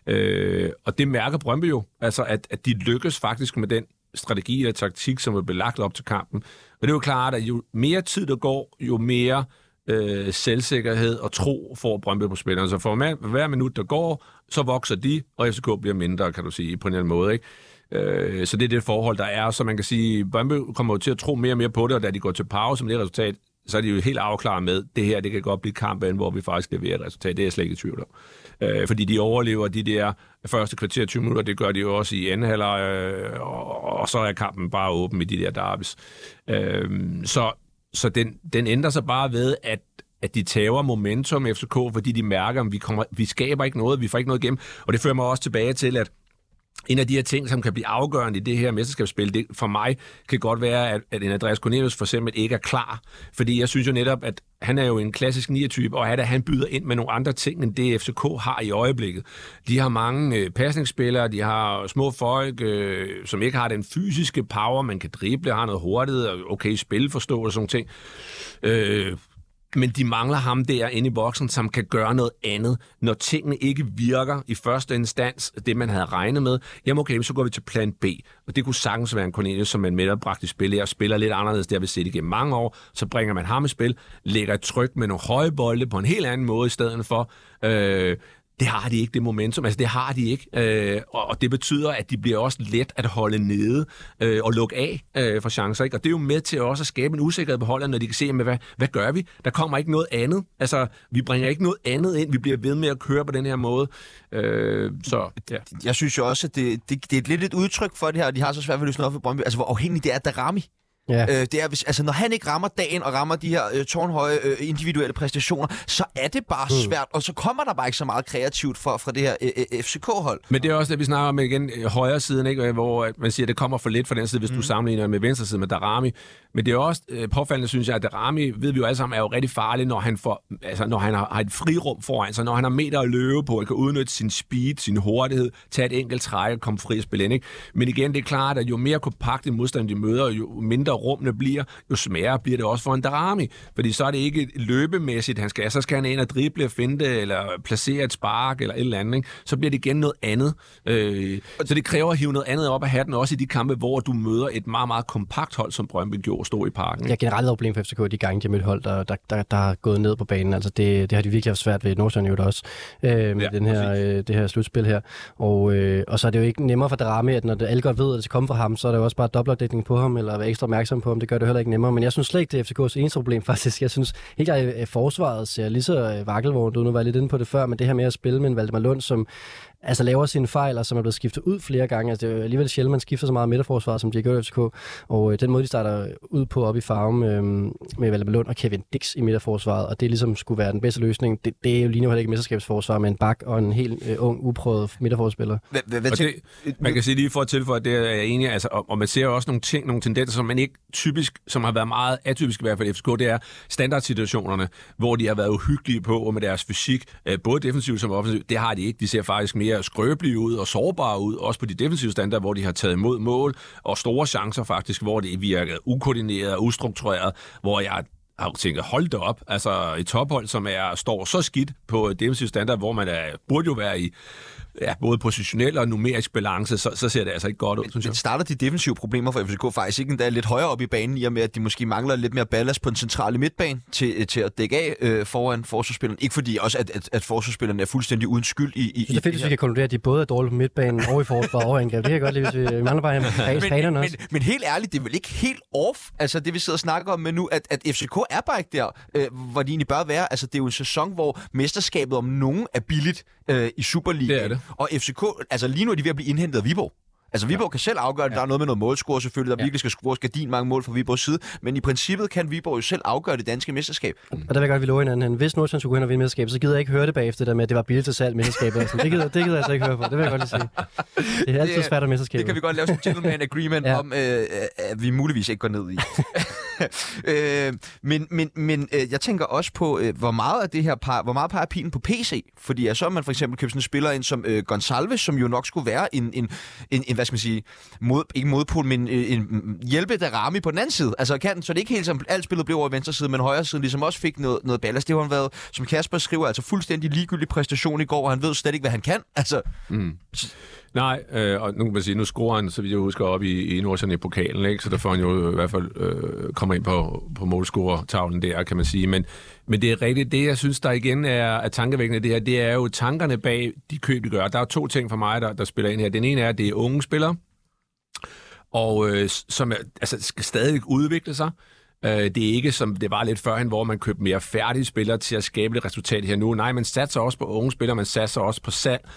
Speaker 3: Øh, og det mærker Brøndby jo, altså at, at de lykkes faktisk med den strategi eller taktik, som er belagt op til kampen. Og det er jo klart, at jo mere tid der går, jo mere øh, selvsikkerhed og tro får Brøndby på spillerne. Så for hver minut, der går, så vokser de, og FCK bliver mindre, kan du sige, på en eller anden måde. Ikke? Øh, så det er det forhold, der er. Så man kan sige, Brøndby kommer jo til at tro mere og mere på det, og da de går til pause med det resultat, så er de jo helt afklaret med, det her, det kan godt blive kampen, hvor vi faktisk leverer et resultat. Det er jeg slet ikke i tvivl om. Øh, fordi de overlever de der første kvarter 20 minutter, det gør de jo også i anden halvleg, øh, og, og så er kampen bare åben i de der derbys. Øh, så så den, den ændrer sig bare ved, at at de tager momentum i FCK, fordi de mærker, at vi, kommer, vi skaber ikke noget, vi får ikke noget igennem. Og det fører mig også tilbage til, at en af de her ting, som kan blive afgørende i det her mesterskabsspil, det for mig kan godt være, at, at en Andreas Cornelius for eksempel ikke er klar. Fordi jeg synes jo netop, at han er jo en klassisk 9-type, og at han byder ind med nogle andre ting, end det FCK har i øjeblikket. De har mange øh, pasningsspillere, de har små folk, øh, som ikke har den fysiske power, man kan drible, har noget hurtigt, og okay, spilforståelse og sådan ting. Øh, men de mangler ham der inde i boksen, som kan gøre noget andet, når tingene ikke virker i første instans, det man havde regnet med. Jamen okay, så går vi til plan B, og det kunne sagtens være en Cornelius, som man med bragt i spil og spiller lidt anderledes, det har vi set igennem mange år, så bringer man ham i spil, lægger et tryk med nogle høje bolde på en helt anden måde i stedet for. Øh, det har de ikke, det momentum. Altså, det har de ikke. Øh, og, og det betyder, at de bliver også let at holde nede øh, og lukke af øh, for chancer. Ikke? Og det er jo med til også at skabe en usikkerhed på holdet, når de kan se, jamen, hvad, hvad gør vi? Der kommer ikke noget andet. Altså, vi bringer ikke noget andet ind. Vi bliver ved med at køre på den her måde. Øh, så, ja.
Speaker 1: Jeg synes jo også, at det, det, det er lidt et udtryk for det her, og de har så svært ved at løse op for Brøndby. Altså, hvor afhængig det er af Darami. Ja. Øh, det er, hvis, altså, når han ikke rammer dagen og rammer de her øh, tårnhøje øh, individuelle præstationer, så er det bare mm. svært, og så kommer der bare ikke så meget kreativt fra, fra det her øh, øh FCK-hold.
Speaker 3: Men det er også det, vi snakker om igen, øh, højre siden, ikke? hvor man siger, at det kommer for lidt fra den side, hvis mm. du sammenligner med venstre side med Darami. Men det er også øh, påfaldende, synes jeg, at Darami, ved vi jo alle sammen, er jo rigtig farlig, når han, får, altså, når han har, har et frirum foran sig, når han har meter at løbe på, og kan udnytte sin speed, sin hurtighed, tage et enkelt træk og komme fri at spille ind. Ikke? Men igen, det er klart, at jo mere kompakt en modstand de møder, jo mindre rummene bliver, jo smærere bliver det også for en Darami. Fordi så er det ikke løbemæssigt, han skal. Så skal han ind og drible, finde eller placere et spark eller et eller andet. Ikke? Så bliver det igen noget andet. Øh, så det kræver at hive noget andet op af hatten, også i de kampe, hvor du møder et meget, meget kompakt hold, som Brøndby gjorde stå i parken.
Speaker 2: Ja, generelt er problem for FCK, de gange, de har mødt hold, der, der, der, der har gået ned på banen. Altså det, det har de virkelig haft svært ved Nordsjælland jo også, øh, med ja, den her, øh, det her slutspil her. Og, øh, og så er det jo ikke nemmere for Drame, at når det, alle godt ved, at det skal komme fra ham, så er det jo også bare dobbeltdækning på ham, eller være ekstra opmærksom på om Det gør det heller ikke nemmere. Men jeg synes slet ikke, det er FCK's eneste problem faktisk. Jeg synes helt klart, at forsvaret ser lige så øh, ud. Nu var lidt inde på det før, men det her med at spille med en Valdemar Lund, som altså laver sine fejl, og som er blevet skiftet ud flere gange. Altså, det er jo alligevel sjældent, man skifter så meget midterforsvar, som de har gjort i FCK. Og øh, den måde, de starter ud på op i farven øh, med Valdemar Lund og Kevin Dix i midterforsvaret, og det ligesom skulle være den bedste løsning, det, det er jo lige nu heller ikke mesterskabsforsvar med en bak og en helt øh, ung, uprøvet midterforspiller.
Speaker 3: det, man kan sige lige for at tilføje, at det er jeg enig altså, og, og man ser også nogle ting, nogle tendenser, som man ikke typisk, som har været meget atypisk i hvert fald i FCK, det er standardsituationerne, hvor de har været uhyggelige på med deres fysik, øh, både defensivt som offensivt. Det har de ikke. De ser faktisk mere skrøbelige ud og sårbare ud, også på de defensive standarder, hvor de har taget imod mål, og store chancer faktisk, hvor det virker ukoordineret og ustruktureret, hvor jeg har tænkt, hold det op, altså et tophold, som er, står så skidt på defensiv standard, hvor man er, burde jo være i ja, både positionel og numerisk balance, så, så ser det altså ikke godt ud,
Speaker 1: synes jeg. Men starter de defensive problemer for FCK faktisk ikke endda lidt højere op i banen, i og med, at de måske mangler lidt mere ballast på den centrale midtbane til, til at dække af øh, foran forsvarsspilleren. Ikke fordi også, at, at, at forsvarsspilleren er fuldstændig uden skyld i, i
Speaker 2: Det er fedt, hvis vi kan konkludere, at de både er dårlige på midtbanen og i forsvar og angreb. Det kan jeg godt lide, hvis vi mangler bare
Speaker 1: men, men, men, helt ærligt, det er vel ikke helt off, altså det vi sidder og snakker om med nu, at, at FCK er bare ikke der, øh, hvor de egentlig bør være. Altså det er jo en sæson, hvor mesterskabet om nogen er billigt øh, i Superliga. Det er det. Og FCK, altså lige nu er de ved at blive indhentet af Viborg. Altså Viborg ja. kan selv afgøre, at ja. der er noget med noget målscore selvfølgelig, der ja. virkelig skal score skadin mange mål fra Viborgs side, men i princippet kan Viborg jo selv afgøre det danske mesterskab.
Speaker 2: Og der vil jeg godt, vi love hinanden, hvis Nordsjælland skulle gå hen og vinde mesterskabet, så gider jeg ikke høre det bagefter, der med, at det var billigt til salg mesterskabet. Altså, det, gider, det gider jeg altså ikke høre på, det vil jeg godt lige sige. Det er altid det, svært at mesterskabet.
Speaker 1: Det kan vi godt lave som gentleman agreement ja. om, øh, at vi muligvis ikke går ned i. øh, men men, men øh, jeg tænker også på, øh, hvor meget af det her par, hvor meget peger pilen på PC? Fordi så har man for eksempel købt sådan en spiller ind som øh, Gonsalves, som jo nok skulle være en, en, en, en hvad skal man sige, mod, ikke modpol, men øh, en hjælpe der ramme på den anden side. Altså kan, så det ikke helt som alt spillet blev over i venstre side, men højre side ligesom også fik noget, noget ballast. Det har han været, som Kasper skriver, altså fuldstændig ligegyldig præstation i går, og han ved slet ikke, hvad han kan. Altså, mm.
Speaker 3: Nej, øh, og nu kan man sige, nu scorer han, så vidt jeg husker, op i, i Nordsjælland i pokalen, ikke? så der får han jo i hvert fald øh, kommer ind på, på målscorer-tavlen der, kan man sige. Men, men det er rigtigt, det jeg synes, der igen er, er tankevækkende det her, det er jo tankerne bag de køb, de gør. Der er to ting for mig, der, der spiller ind her. Den ene er, at det er unge spillere, og øh, som er, altså, skal stadig udvikle sig. Øh, det er ikke som det var lidt førhen, hvor man købte mere færdige spillere til at skabe et resultat her nu. Nej, man satser også på unge spillere, man satser også på salg.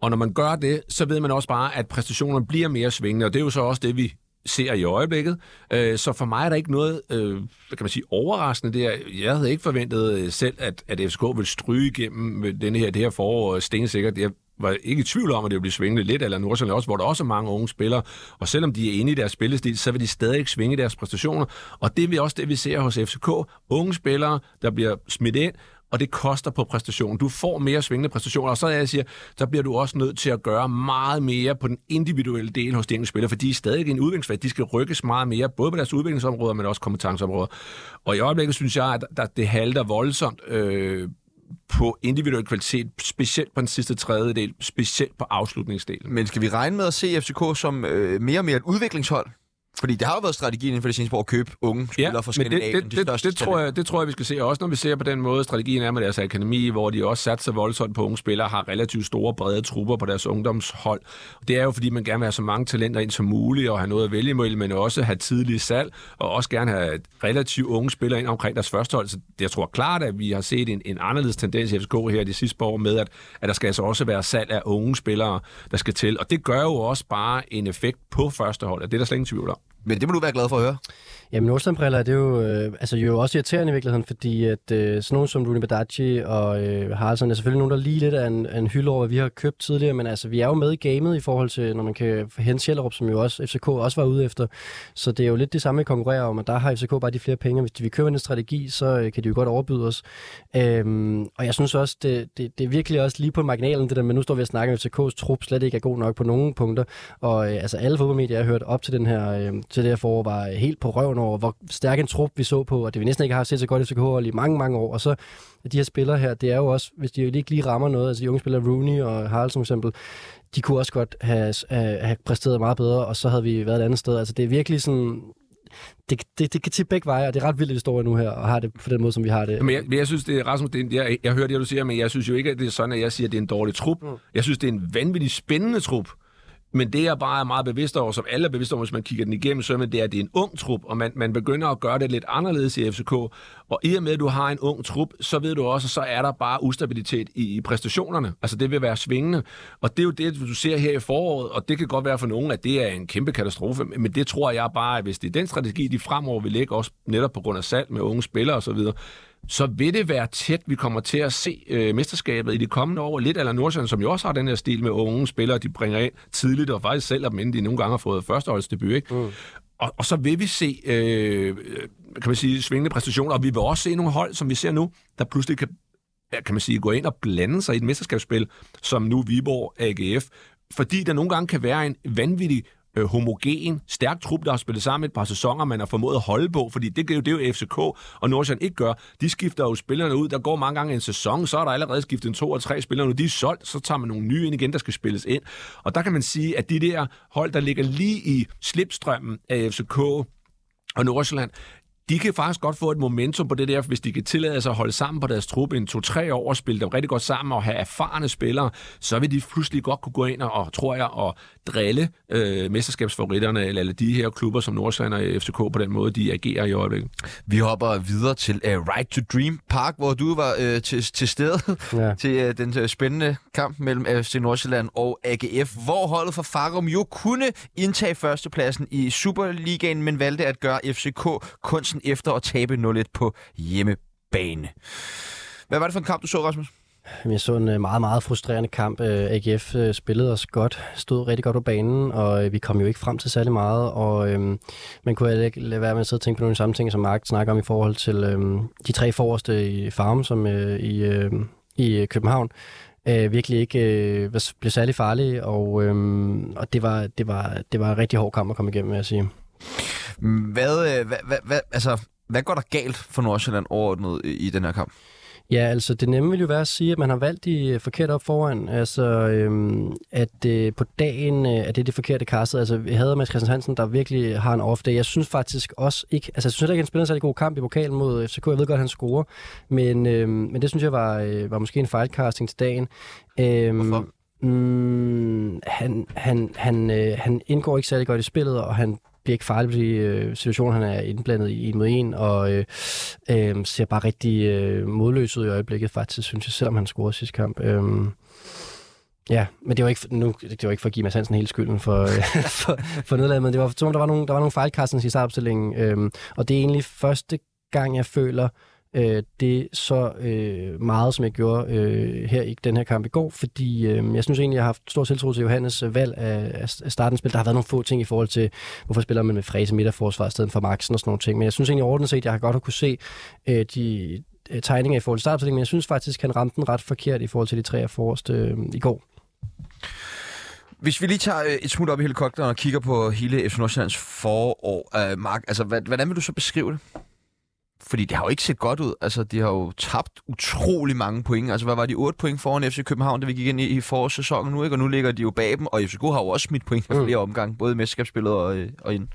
Speaker 3: Og når man gør det, så ved man også bare, at præstationerne bliver mere svingende, og det er jo så også det, vi ser i øjeblikket. Øh, så for mig er der ikke noget, øh, hvad kan man sige, overraskende der. Jeg havde ikke forventet øh, selv, at, at FCK ville stryge igennem denne her, det her forår øh, stensikkert. Jeg var ikke i tvivl om, at det ville blive svingende lidt, eller Nordsjælland også, hvor der også er mange unge spillere. Og selvom de er inde i deres spillestil, så vil de stadig svinge deres præstationer. Og det er også det, vi ser hos FCK. Unge spillere, der bliver smidt ind, og det koster på præstationen. Du får mere svingende præstationer, og så jeg siger, der bliver du også nødt til at gøre meget mere på den individuelle del hos de enkelte spillere, for de er stadig en udviklingsfase. De skal rykkes meget mere, både på deres udviklingsområder, men også kompetenceområder. Og i øjeblikket synes jeg, at det halter voldsomt øh, på individuel kvalitet, specielt på den sidste tredjedel, specielt på afslutningsdelen.
Speaker 1: Men skal vi regne med at se FCK som øh, mere og mere et udviklingshold? Fordi det har jo været strategien inden for det seneste år at købe unge spillere ja, fra Skandinavien.
Speaker 3: Det, det, det, det, tror jeg, det tror jeg, vi skal se. Også når vi ser på den måde, strategien er med deres akademi, hvor de også satser voldsomt på unge spillere, har relativt store, brede trupper på deres ungdomshold. Det er jo, fordi man gerne vil have så mange talenter ind som muligt, og have noget at vælge imellem, men også have tidlige salg, og også gerne have relativt unge spillere ind omkring deres første hold. Så jeg tror klart, at vi har set en, en anderledes tendens i FCK her de sidste par år med, at, at der skal altså også være salg af unge spillere, der skal til. Og det gør jo også bare en effekt på første hold, og det er der slet ingen tvivl om.
Speaker 1: Men det må du være glad for at høre.
Speaker 2: Jamen, Nordsjælland-briller, det er jo, øh, altså, jo også irriterende i virkeligheden, fordi at, øh, sådan nogen som Rune Badacci og øh, Haraldsson er selvfølgelig nogen, der lige lidt af en, en hylde over, hvad vi har købt tidligere, men altså, vi er jo med i gamet i forhold til, når man kan hente Sjællerup, som jo også FCK også var ude efter. Så det er jo lidt det samme, vi konkurrerer om, og der har FCK bare de flere penge. Hvis vi køber en strategi, så øh, kan de jo godt overbyde os. Øhm, og jeg synes også, det, det, det er virkelig også lige på marginalen, det der med, nu står vi og snakker, at FCK's trup slet ikke er god nok på nogen punkter. Og øh, altså, alle fodboldmedier, jeg har hørt op til, den her, øh, til det her forår, var helt på røven over, hvor stærk en trup vi så på, og det vi næsten ikke har set så godt i FCK i mange, mange år. Og så de her spillere her, det er jo også, hvis de ikke lige rammer noget, altså de unge spillere Rooney og Harald som eksempel, de kunne også godt have, have præsteret meget bedre, og så havde vi været et andet sted. Altså det er virkelig sådan, det, det, det kan til begge veje, og det er ret vildt, at det står nu her, og har det på den måde, som vi har det.
Speaker 3: Men jeg, men jeg synes, det er Rasmus, det er, jeg, jeg hører det, du siger, men jeg synes jo ikke, at det er sådan, at jeg siger, at det er en dårlig trup. Mm. Jeg synes, det er en vanvittig spændende trup. Men det, jeg bare er meget bevidst over, som alle er bevidst over, hvis man kigger den igennem sømmen, det er, at det er en ung trup, og man, man begynder at gøre det lidt anderledes i FCK. Og i og med, at du har en ung trup, så ved du også, at så er der bare ustabilitet i, i præstationerne. Altså det vil være svingende. Og det er jo det, du ser her i foråret, og det kan godt være for nogen, at det er en kæmpe katastrofe. Men det tror jeg bare, at hvis det er den strategi, de fremover vil lægge, også netop på grund af salg med unge spillere osv., så vil det være tæt, vi kommer til at se øh, mesterskabet i de kommende år. Lidt eller Nordsjælland, som jo også har den her stil med unge spillere, de bringer ind tidligt, og faktisk selv inden de nogle gange har fået førsteholdsdebut. Ikke? Mm. Og, og så vil vi se, øh, kan man sige, svingende præstationer, og vi vil også se nogle hold, som vi ser nu, der pludselig kan, kan man sige, gå ind og blande sig i et mesterskabsspil, som nu Viborg AGF, fordi der nogle gange kan være en vanvittig øh, homogen, stærk trup, der har spillet sammen et par sæsoner, man har formået at holde på, fordi det, det, er jo, det er jo FCK og Nordsjælland ikke gør. De skifter jo spillerne ud, der går mange gange en sæson, så er der allerede skiftet en to og tre spillere, nu de er solgt, så tager man nogle nye ind igen, der skal spilles ind. Og der kan man sige, at de der hold, der ligger lige i slipstrømmen af FCK og Nordsjælland, de kan faktisk godt få et momentum på det der, hvis de kan tillade sig at holde sammen på deres truppe en to-tre år og spille dem rigtig godt sammen og have erfarne spillere, så vil de pludselig godt kunne gå ind og, tror jeg, og drille øh, mesterskabsfavoritterne eller, eller de her klubber som Nordsjælland og FCK på den måde, de agerer i øjeblikket.
Speaker 1: Vi hopper videre til uh, Right to Dream Park, hvor du var uh, til, til stede ja. til uh, den uh, spændende kamp mellem FC Nordsjælland og AGF, hvor holdet for Farum jo kunne indtage førstepladsen i Superligaen, men valgte at gøre FCK kunsten efter at tabe 0-1 på hjemmebane. Hvad var det for en kamp, du så, Rasmus?
Speaker 2: Jeg så en øh, meget, meget frustrerende kamp. Øh, AGF øh, spillede os godt, stod rigtig godt på banen, og vi kom jo ikke frem til særlig meget. Og øhm, man kunne ikke lade være med at sidde og tænke på nogle samme ting, som Mark snakker om i forhold til øhm, de tre forreste i Farm, som øh, i, øhm, øh, i København. Øh, virkelig ikke øh, blev særlig farlige, og, øh, og det, var, det, var, det var en rigtig hård kamp at komme igennem, vil jeg sige.
Speaker 1: Hvad, hvad, hvad, hvad, altså, hvad går der galt for Nordsjælland overordnet i den her kamp?
Speaker 2: Ja, altså det nemme vil jo være at sige, at man har valgt de forkerte op foran. Altså, øhm, at øh, på dagen øh, er det det forkerte kastet. Altså, vi havde Mads Christian Hansen, der virkelig har en off day. Jeg synes faktisk også ikke... Altså, jeg synes ikke, han spiller en særlig god kamp i pokalen mod FCK. Jeg ved godt, at han scorer. Men, øhm, men det synes jeg var, øh, var måske en fejlcasting til dagen.
Speaker 1: Øhm, Hvorfor?
Speaker 2: Mm, han, han, han, øh, han indgår ikke særlig godt i spillet, og han bliver ikke farlig på de øh, situationer, han er indblandet i en mod en, og øh, øh, ser bare rigtig øh, modløs ud i øjeblikket, faktisk, synes jeg, selvom han scorede sidste kamp. Øh, Ja, men det var ikke, nu, det var ikke for at give Mads Hansen hele skylden for, øh, for, for nedladet, men det var som der var nogle, der var nogle fejlkastninger i startopstillingen, øhm, og det er egentlig første gang, jeg føler, øh, det så øh, meget, som jeg gjorde øh, her i den her kamp i går, fordi øh, jeg synes egentlig, jeg har haft stor tiltro til Johannes øh, valg af, af starten spil. Der har været nogle få ting i forhold til, hvorfor spiller man med Fræse midterforsvar i stedet for Maxen og sådan nogle ting, men jeg synes egentlig ordentligt set, jeg har godt at kunne se øh, de øh, tegninger i forhold til startopstillingen, men jeg synes faktisk, han ramte den ret forkert i forhold til de tre forreste øh, i går.
Speaker 1: Hvis vi lige tager øh, et smut op i helikopteren og kigger på hele FC Nordsjællands forår, øh, Mark, altså, hvordan vil du så beskrive det? Fordi det har jo ikke set godt ud. Altså, de har jo tabt utrolig mange point. Altså, hvad var de? 8 point foran FC København, da vi gik ind i, i forårssæsonen nu, ikke? Og nu ligger de jo bag dem, og FCK har jo også smidt point i mm. flere omgange, både i mesterskabsspillet og, øh, og ind.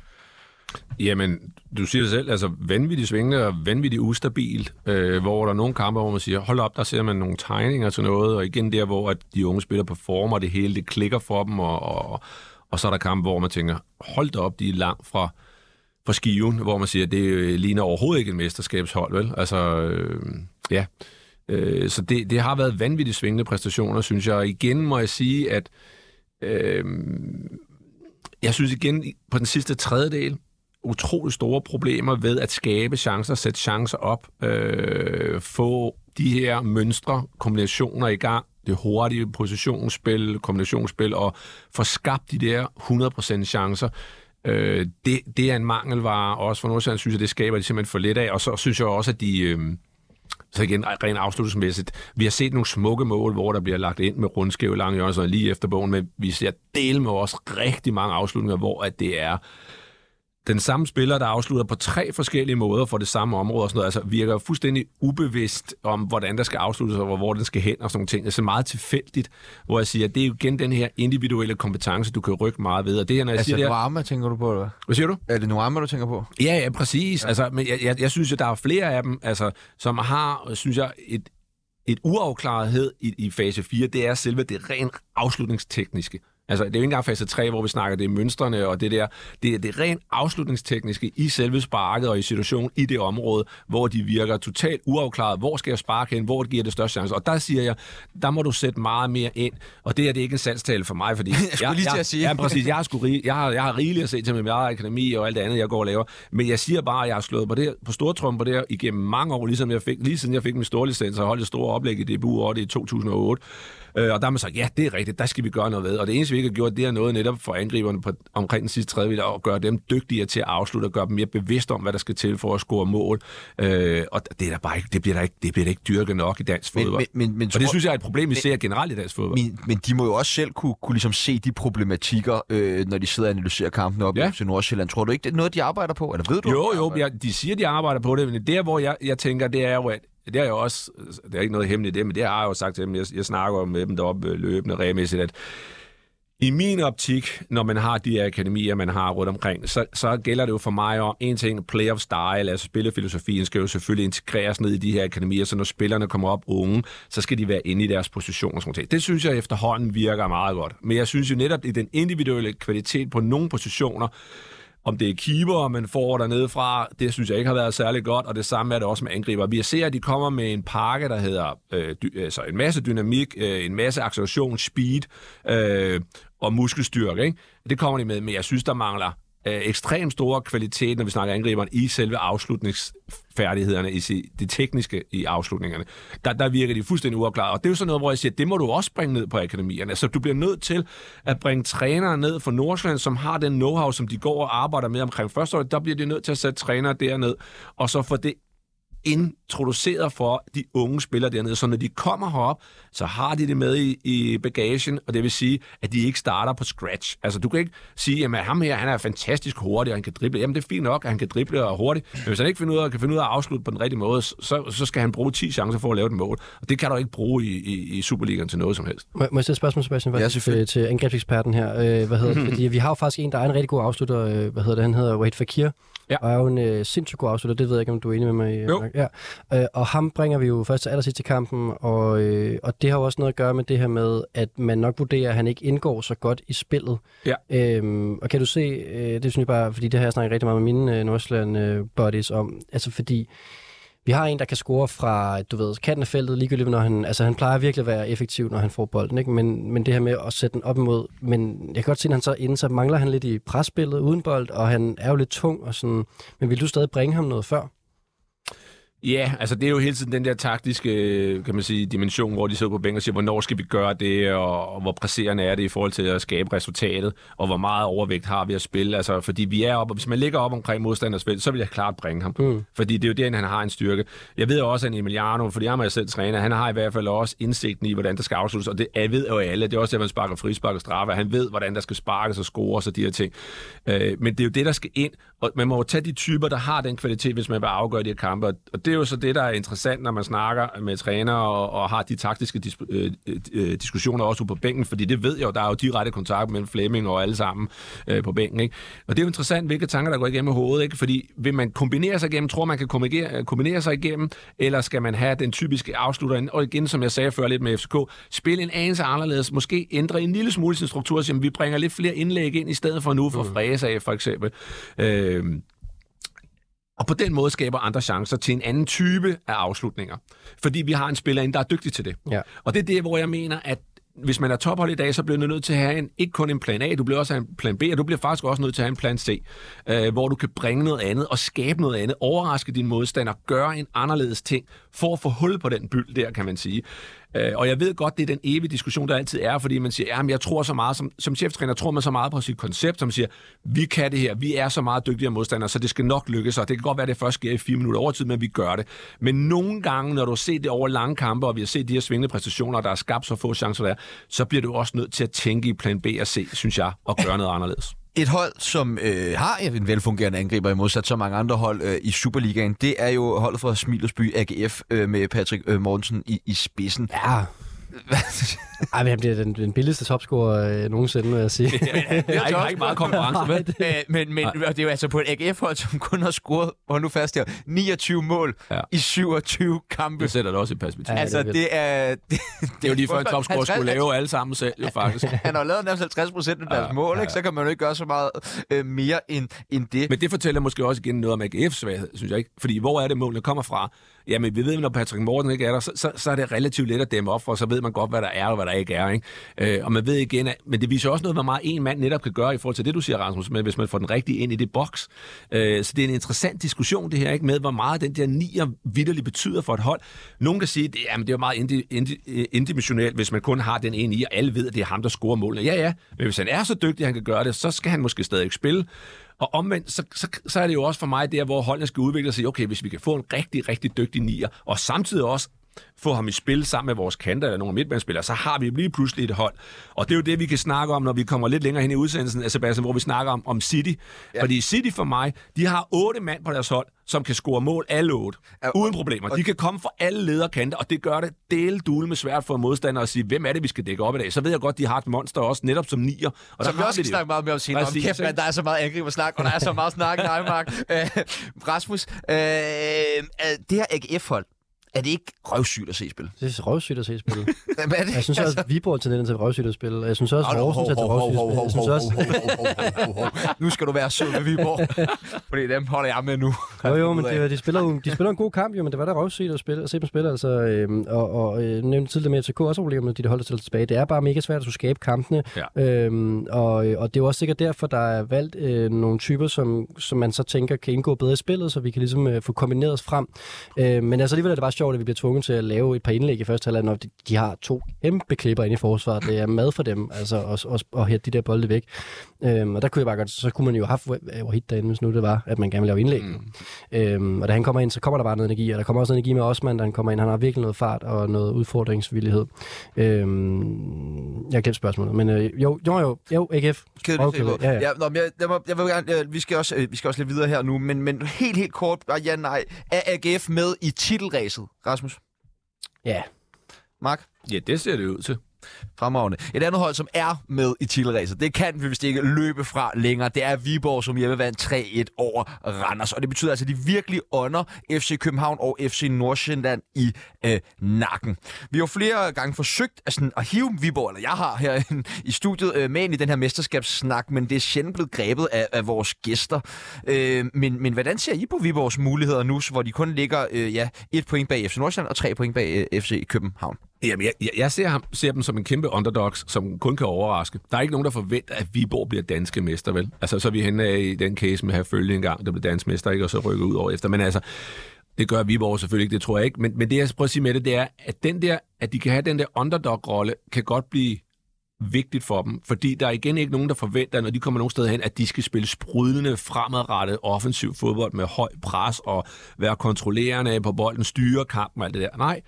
Speaker 3: Jamen, du siger det selv, altså vanvittigt svingende og vanvittigt ustabilt, øh, hvor der er nogle kampe, hvor man siger, hold op, der ser man nogle tegninger til noget, og igen der, hvor at de unge spiller performer, det hele, det klikker for dem, og, og, og så er der kampe, hvor man tænker, hold da op, de er langt fra, på skiven, hvor man siger, at det øh, ligner overhovedet ikke et mesterskabshold, vel? Altså, øh, ja. Øh, så det, det har været vanvittigt svingende præstationer, synes jeg. Og igen må jeg sige, at øh, jeg synes igen, på den sidste tredjedel, utrolig store problemer ved at skabe chancer, sætte chancer op, øh, få de her mønstre, kombinationer i gang, det hurtige positionsspil, kombinationsspil, og få skabt de der 100% chancer. Øh, det, det er en mangelvare, også for Nordsjælland synes jeg, det skaber de simpelthen for lidt af, og så synes jeg også, at de... Øh, så igen, rent afslutningsmæssigt, vi har set nogle smukke mål, hvor der bliver lagt ind med rundskæve lange hjørner, lige efter bogen, men vi ser del med også rigtig mange afslutninger, hvor at det er den samme spiller, der afslutter på tre forskellige måder for det samme område og sådan noget, altså virker fuldstændig ubevidst om, hvordan der skal afsluttes og hvor den skal hen og sådan nogle ting. Det er meget tilfældigt, hvor jeg siger, at det er jo igen den her individuelle kompetence, du kan rykke meget ved. Og det her, når jeg
Speaker 1: Altså,
Speaker 3: siger
Speaker 1: Nuama, tænker du på, eller hvad?
Speaker 3: siger du?
Speaker 1: Er det Nuama, du tænker på?
Speaker 3: Ja, ja, præcis. Ja. Altså, men jeg, jeg, jeg synes, at der er flere af dem, altså, som har, synes jeg, et, et uafklarethed i, i fase 4. Det er selve det rent afslutningstekniske. Altså, det er jo ikke engang fase 3, hvor vi snakker, det mønstrene og det der. Det er det rent afslutningstekniske i selve sparket og i situationen i det område, hvor de virker totalt uafklaret. Hvor skal jeg sparke hen? Hvor giver det største chance? Og der siger jeg, der må du sætte meget mere ind. Og det er det er ikke en salgstale for mig, fordi... jeg
Speaker 1: skulle lige til at sige.
Speaker 3: Ja, præcis. Jeg har, sgu rig, jeg har, jeg har rigeligt at se til med mit eget akademi og alt det andet, jeg går og laver. Men jeg siger bare, at jeg har slået på, det, på stortrummen på det her igennem mange år, ligesom jeg fik, lige siden jeg fik min store licens og holdt et stort oplæg i DBU over det i 2008. Øh, og der har man sagt, ja, det er rigtigt, der skal vi gøre noget ved. Og det eneste, vi ikke har gjort, det er noget netop for angriberne på, omkring den sidste tredje og gøre dem dygtigere til at afslutte og gøre dem mere bevidste om, hvad der skal til for at score mål. Øh, og det, er der bare ikke, det, bliver der ikke, det bliver der ikke dyrket nok i dansk fodbold.
Speaker 1: Men, men, men,
Speaker 3: og det synes jeg er et problem, vi ser generelt i dansk fodbold.
Speaker 1: Men, men de må jo også selv kunne, kunne ligesom se de problematikker, øh, når de sidder og analyserer kampen op
Speaker 3: Ja.
Speaker 1: til Nordsjælland. Tror du ikke, det er noget, de arbejder på? Eller ved du?
Speaker 3: Jo, jo, jeg, de siger, de arbejder på det, men der, hvor jeg, jeg tænker, det er jo, at det er jo også, det er ikke noget hemmeligt i det, men det har jeg jo sagt til dem, jeg, jeg snakker med dem deroppe løbende regelmæssigt, at i min optik, når man har de her akademier, man har rundt omkring, så, så gælder det jo for mig om en ting, play of style, altså spillefilosofien skal jo selvfølgelig integreres ned i de her akademier, så når spillerne kommer op unge, så skal de være inde i deres position og sådan noget. Det synes jeg efterhånden virker meget godt. Men jeg synes jo netop, i den individuelle kvalitet på nogle positioner, om det er keeper, man får dernede fra, det synes jeg ikke har været særlig godt, og det samme er det også med angriber. Vi ser, at de kommer med en pakke, der hedder øh, dy, altså en masse dynamik, øh, en masse acceleration, speed øh, og muskelstyrke. Ikke? Det kommer de med, men jeg synes, der mangler øh, ekstremt store kvalitet, når vi snakker angriberen, i selve afslutningsfærdighederne, i det tekniske i afslutningerne. Der, der virker de fuldstændig uafklaret. Og det er jo sådan noget, hvor jeg siger, det må du også bringe ned på akademierne. Så du bliver nødt til at bringe trænere ned fra Nordsjælland, som har den know-how, som de går og arbejder med omkring første år. Der bliver de nødt til at sætte trænere derned, og så få det introduceret for de unge spillere dernede, så når de kommer herop, så har de det med i, i bagagen, og det vil sige, at de ikke starter på scratch. Altså, du kan ikke sige, at ham her, han er fantastisk hurtig, og han kan drible. Jamen, det er fint nok, at han kan drible og hurtigt, men hvis han ikke finder ud af, kan finde ud af at afslutte på den rigtige måde, så, så skal han bruge 10 chancer for at lave et mål. Og det kan du ikke bruge i, i, i Superligaen til noget som helst.
Speaker 2: Må, må jeg stille et spørgsmål, Sebastian,
Speaker 1: Ja,
Speaker 2: faktisk,
Speaker 1: selvfølgelig.
Speaker 2: til, til angrebseksperten her? Øh, hvad hedder det? Fordi vi har jo faktisk en, der er en rigtig god afslutter. Øh, hvad hedder det? Han hedder Wade Fakir.
Speaker 3: Ja.
Speaker 2: Og er jo en øh, sindssygt god afslutter. Det ved jeg ikke, om du er enig med mig i.
Speaker 3: Jo.
Speaker 2: Mark. Ja. Øh, og ham bringer vi jo først til allersidst i kampen. Og, øh, og det har jo også noget at gøre med det her med, at man nok vurderer, at han ikke indgår så godt i spillet.
Speaker 3: Ja.
Speaker 2: Øhm, og kan du se, øh, det synes jeg bare, fordi det har jeg snakket rigtig meget med mine øh, Nordsjælland øh, om. Altså fordi vi har en, der kan score fra, du ved, kanten af feltet, ligegyldigt, når han, altså han plejer virkelig at være effektiv, når han får bolden, ikke? Men, men det her med at sætte den op imod, men jeg kan godt se, at han så inden, så mangler han lidt i presspillet uden bold, og han er jo lidt tung, og sådan, men vil du stadig bringe ham noget før?
Speaker 3: Ja, altså det er jo hele tiden den der taktiske, kan man sige, dimension, hvor de sidder på bænken og siger, hvornår skal vi gøre det, og, hvor presserende er det i forhold til at skabe resultatet, og hvor meget overvægt har vi at spille. Altså, fordi vi er op, og hvis man ligger op omkring modstanders felt, så vil jeg klart bringe ham.
Speaker 2: Mm.
Speaker 3: Fordi det er jo der, han har en styrke. Jeg ved også, at Emiliano, fordi han er selv træner, han har i hvert fald også indsigten i, hvordan der skal afsluttes, og det jeg ved jo alle. Det er også, at man sparker frispark og straffe. Han ved, hvordan der skal sparkes og scores og de her ting. Øh, men det er jo det, der skal ind, og man må jo tage de typer, der har den kvalitet, hvis man vil afgøre de her kampe. Og det er jo så det, der er interessant, når man snakker med træner og, og har de taktiske dis, øh, øh, diskussioner også ude på bænken, fordi det ved jeg jo, der er jo direkte kontakt mellem Flemming og alle sammen øh, på bænken. Ikke? Og det er jo interessant, hvilke tanker, der går igennem hovedet. Ikke? Fordi vil man kombinere sig igennem, tror man kan kombinere, kombinere sig igennem, eller skal man have den typiske afslutter? Og igen, som jeg sagde før lidt med FCK, spille en anelse anderledes, måske ændre en lille smule sin struktur, så vi bringer lidt flere indlæg ind, i stedet for nu for mm. fræse af, for eksempel. Øh, og på den måde skaber andre chancer til en anden type af afslutninger. Fordi vi har en spiller ind, der er dygtig til det.
Speaker 2: Ja.
Speaker 3: Og det er det, hvor jeg mener, at hvis man er tophold i dag, så bliver du nødt til at have en, ikke kun en plan A, du bliver også en plan B, og du bliver faktisk også nødt til at have en plan C, øh, hvor du kan bringe noget andet og skabe noget andet, overraske din modstander, gøre en anderledes ting, for at få hul på den byld der, kan man sige. Øh, og jeg ved godt, det er den evige diskussion, der altid er, fordi man siger, at jeg tror så meget, som, som cheftræner tror man så meget på sit koncept, som siger, vi kan det her, vi er så meget dygtigere modstandere, så det skal nok lykkes, og det kan godt være, at det først sker i fire minutter overtid, men vi gør det. Men nogle gange, når du har set det over lange kampe, og vi har set de her svingende præstationer, der er skabt så få chancer der, så bliver du også nødt til at tænke i plan B og C, synes jeg, og gøre noget anderledes.
Speaker 1: Et hold, som øh, har en velfungerende angriber i modsat så mange andre hold øh, i Superligaen, det er jo holdet fra Smilersby AGF øh, med Patrick øh, Mortensen i, i spidsen.
Speaker 2: Ja. Ej, men han bliver den, den billigste topscorer øh, nogensinde, vil jeg sige.
Speaker 3: Der er ikke, ikke meget konkurrence med.
Speaker 1: Øh, men, men og det er jo altså på et AGF-hold, som kun har scoret, hvor nu fast her, 29 mål
Speaker 3: Ja.
Speaker 1: ja. i 27 kampe.
Speaker 3: Det sætter det også i perspektiv.
Speaker 2: Ja,
Speaker 3: Ja,
Speaker 1: altså,
Speaker 2: det er
Speaker 1: det er... Det,
Speaker 3: det er jo lige før en topscorer skulle lave alle sammen selv, jo faktisk.
Speaker 1: Han har lavet nærmest 50 procent af deres
Speaker 3: Ja,
Speaker 1: mål,
Speaker 3: ja,
Speaker 1: ikke? så kan man jo ikke gøre så meget øh, mere end, end det.
Speaker 3: Men det fortæller måske også igen noget om AGF's svaghed, synes jeg ikke. Fordi hvor er det målene kommer fra? Jamen, vi ved, når Patrick Morten ikke er der, så, så, så er det relativt let at dæmme op for, så ved man godt, hvad der er og hvad der ikke er. Ikke? Øh, og man ved igen, at, men det viser også noget, hvor meget en mand netop kan gøre i forhold til det, du siger, Rasmus, med, hvis man får den rigtige ind i det boks. Øh, så det er en interessant diskussion, det her, ikke med, hvor meget den der nier vidderligt betyder for et hold. Nogen kan sige, at det, jamen, det er meget indi, indi, indimensionelt, hvis man kun har den ene i, og alle ved, at det er ham, der scorer målene. Ja, ja, men hvis han er så dygtig, at han kan gøre det, så skal han måske stadig spille. Og omvendt, så, så, så er det jo også for mig der, hvor holdene skal udvikle sig. Okay, hvis vi kan få en rigtig, rigtig dygtig nier, og samtidig også få ham i spil sammen med vores kanter eller nogle midtbanespillere, så har vi lige pludselig et hold. Og det er jo det, vi kan snakke om, når vi kommer lidt længere hen i udsendelsen af Sebastian, hvor vi snakker om, om City. Ja. Fordi City for mig, de har otte mand på deres hold, som kan score mål alle otte,
Speaker 1: Ja,
Speaker 3: uden problemer. De kan komme fra alle lederkanter, og det gør det dele dule med svært for modstandere at sige, hvem er det, vi skal dække op i dag? Så ved jeg godt, de har et monster også, netop som nier. Og
Speaker 1: Som
Speaker 3: der
Speaker 1: vi også skal snakke meget mere om senere. Om kæft, man, der er så meget angriber snak, og der er så meget snak i dig, Mark. Øh, Rasmus, øh, øh, det her AGF-hold, er det ikke røvsygt at se spille?
Speaker 2: Det er røvsygt at se spille.
Speaker 1: Hvad er det?
Speaker 2: Jeg synes også, at Viborg har tendens til røvsygt at spille. Jeg synes også, at Horsens er til røvsygt at spille. Jeg synes også.
Speaker 1: Nu skal du være sød med Viborg. Fordi dem holder jeg med nu.
Speaker 2: Jo, jo, men det, de, spiller jo, de spiller en god kamp, jo, men det var da røvsygt at, spille, at se dem spille. Altså, øhm, og, og øh, nævnte tidligere med, FCK også problemer med, de holder sig tilbage. Det er bare mega svært at skulle skabe kampene.
Speaker 3: Ja.
Speaker 2: Øhm, og, øh, og det er jo også sikkert derfor, der er valgt øh, nogle typer, som, som man så tænker kan indgå bedre i spillet, så vi kan ligesom øh, få kombineret os frem. Øh, men altså alligevel er det bare sjovt, at vi bliver tvunget til at lave et par indlæg i første halvleg, når de, de har to kæmpe klipper inde i forsvaret. Det er mad for dem, altså at, at, at hætte de der bolde væk. Øhm, og der kunne jeg bare godt, så kunne man jo have haft Wahid derinde, hvis nu det var, at man gerne ville lave indlæg. Mm. Øhm, og da han kommer ind, så kommer der bare noget energi, og der kommer også noget energi med Osman, da han kommer ind. Han har virkelig noget fart og noget udfordringsvillighed. Øhm, jeg har glemt spørgsmålet, men øh, jo, jo, jo, jo, AGF.
Speaker 1: Kedeligt
Speaker 2: Okay,
Speaker 1: okay,
Speaker 2: ja,
Speaker 1: ja,
Speaker 2: ja.
Speaker 1: ja. Nå, men jeg, jeg, må, jeg vil gerne, jeg, vi, skal også, øh, vi skal også lidt videre her nu, men, men helt, helt kort, bare ja, nej. Er AGF med i titelræset, Rasmus?
Speaker 2: Ja,
Speaker 1: Mark?
Speaker 3: Ja, det ser det ud til.
Speaker 1: Fremragende. Et andet hold, som er med i titelræset, det kan vi vist ikke løbe fra længere. Det er Viborg, som hjemme vandt 3-1 over Randers. Og det betyder altså, at de virkelig ånder FC København og FC Nordsjælland i øh, nakken. Vi har jo flere gange forsøgt at, sådan, at hive Viborg, eller jeg har her i studiet, øh, med ind i den her mesterskabssnak, men det er sjældent blevet grebet af, af vores gæster. Øh, men, men hvordan ser I på Viborgs muligheder nu, hvor de kun ligger øh, ja, et point bag FC Nordsjælland og tre point bag øh, FC København?
Speaker 3: Jamen, jeg, jeg, jeg ser, ham, ser dem som en kæmpe underdogs, som kun kan overraske. Der er ikke nogen, der forventer, at Viborg bliver danske mester, vel? Altså, så er vi henne af i den case med at have følge en gang, der blev dansk mester, ikke? Og så rykker ud over efter. Men altså, det gør Viborg selvfølgelig ikke, det tror jeg ikke. Men, men det, jeg prøver at sige med det, det er, at, den der, at de kan have den der underdog-rolle, kan godt blive vigtigt for dem, fordi der er igen ikke nogen, der forventer, når de kommer nogen steder hen, at de skal spille sprudlende, fremadrettet, offensiv fodbold med høj pres og være kontrollerende på bolden, styre kampen og alt det der. Nej,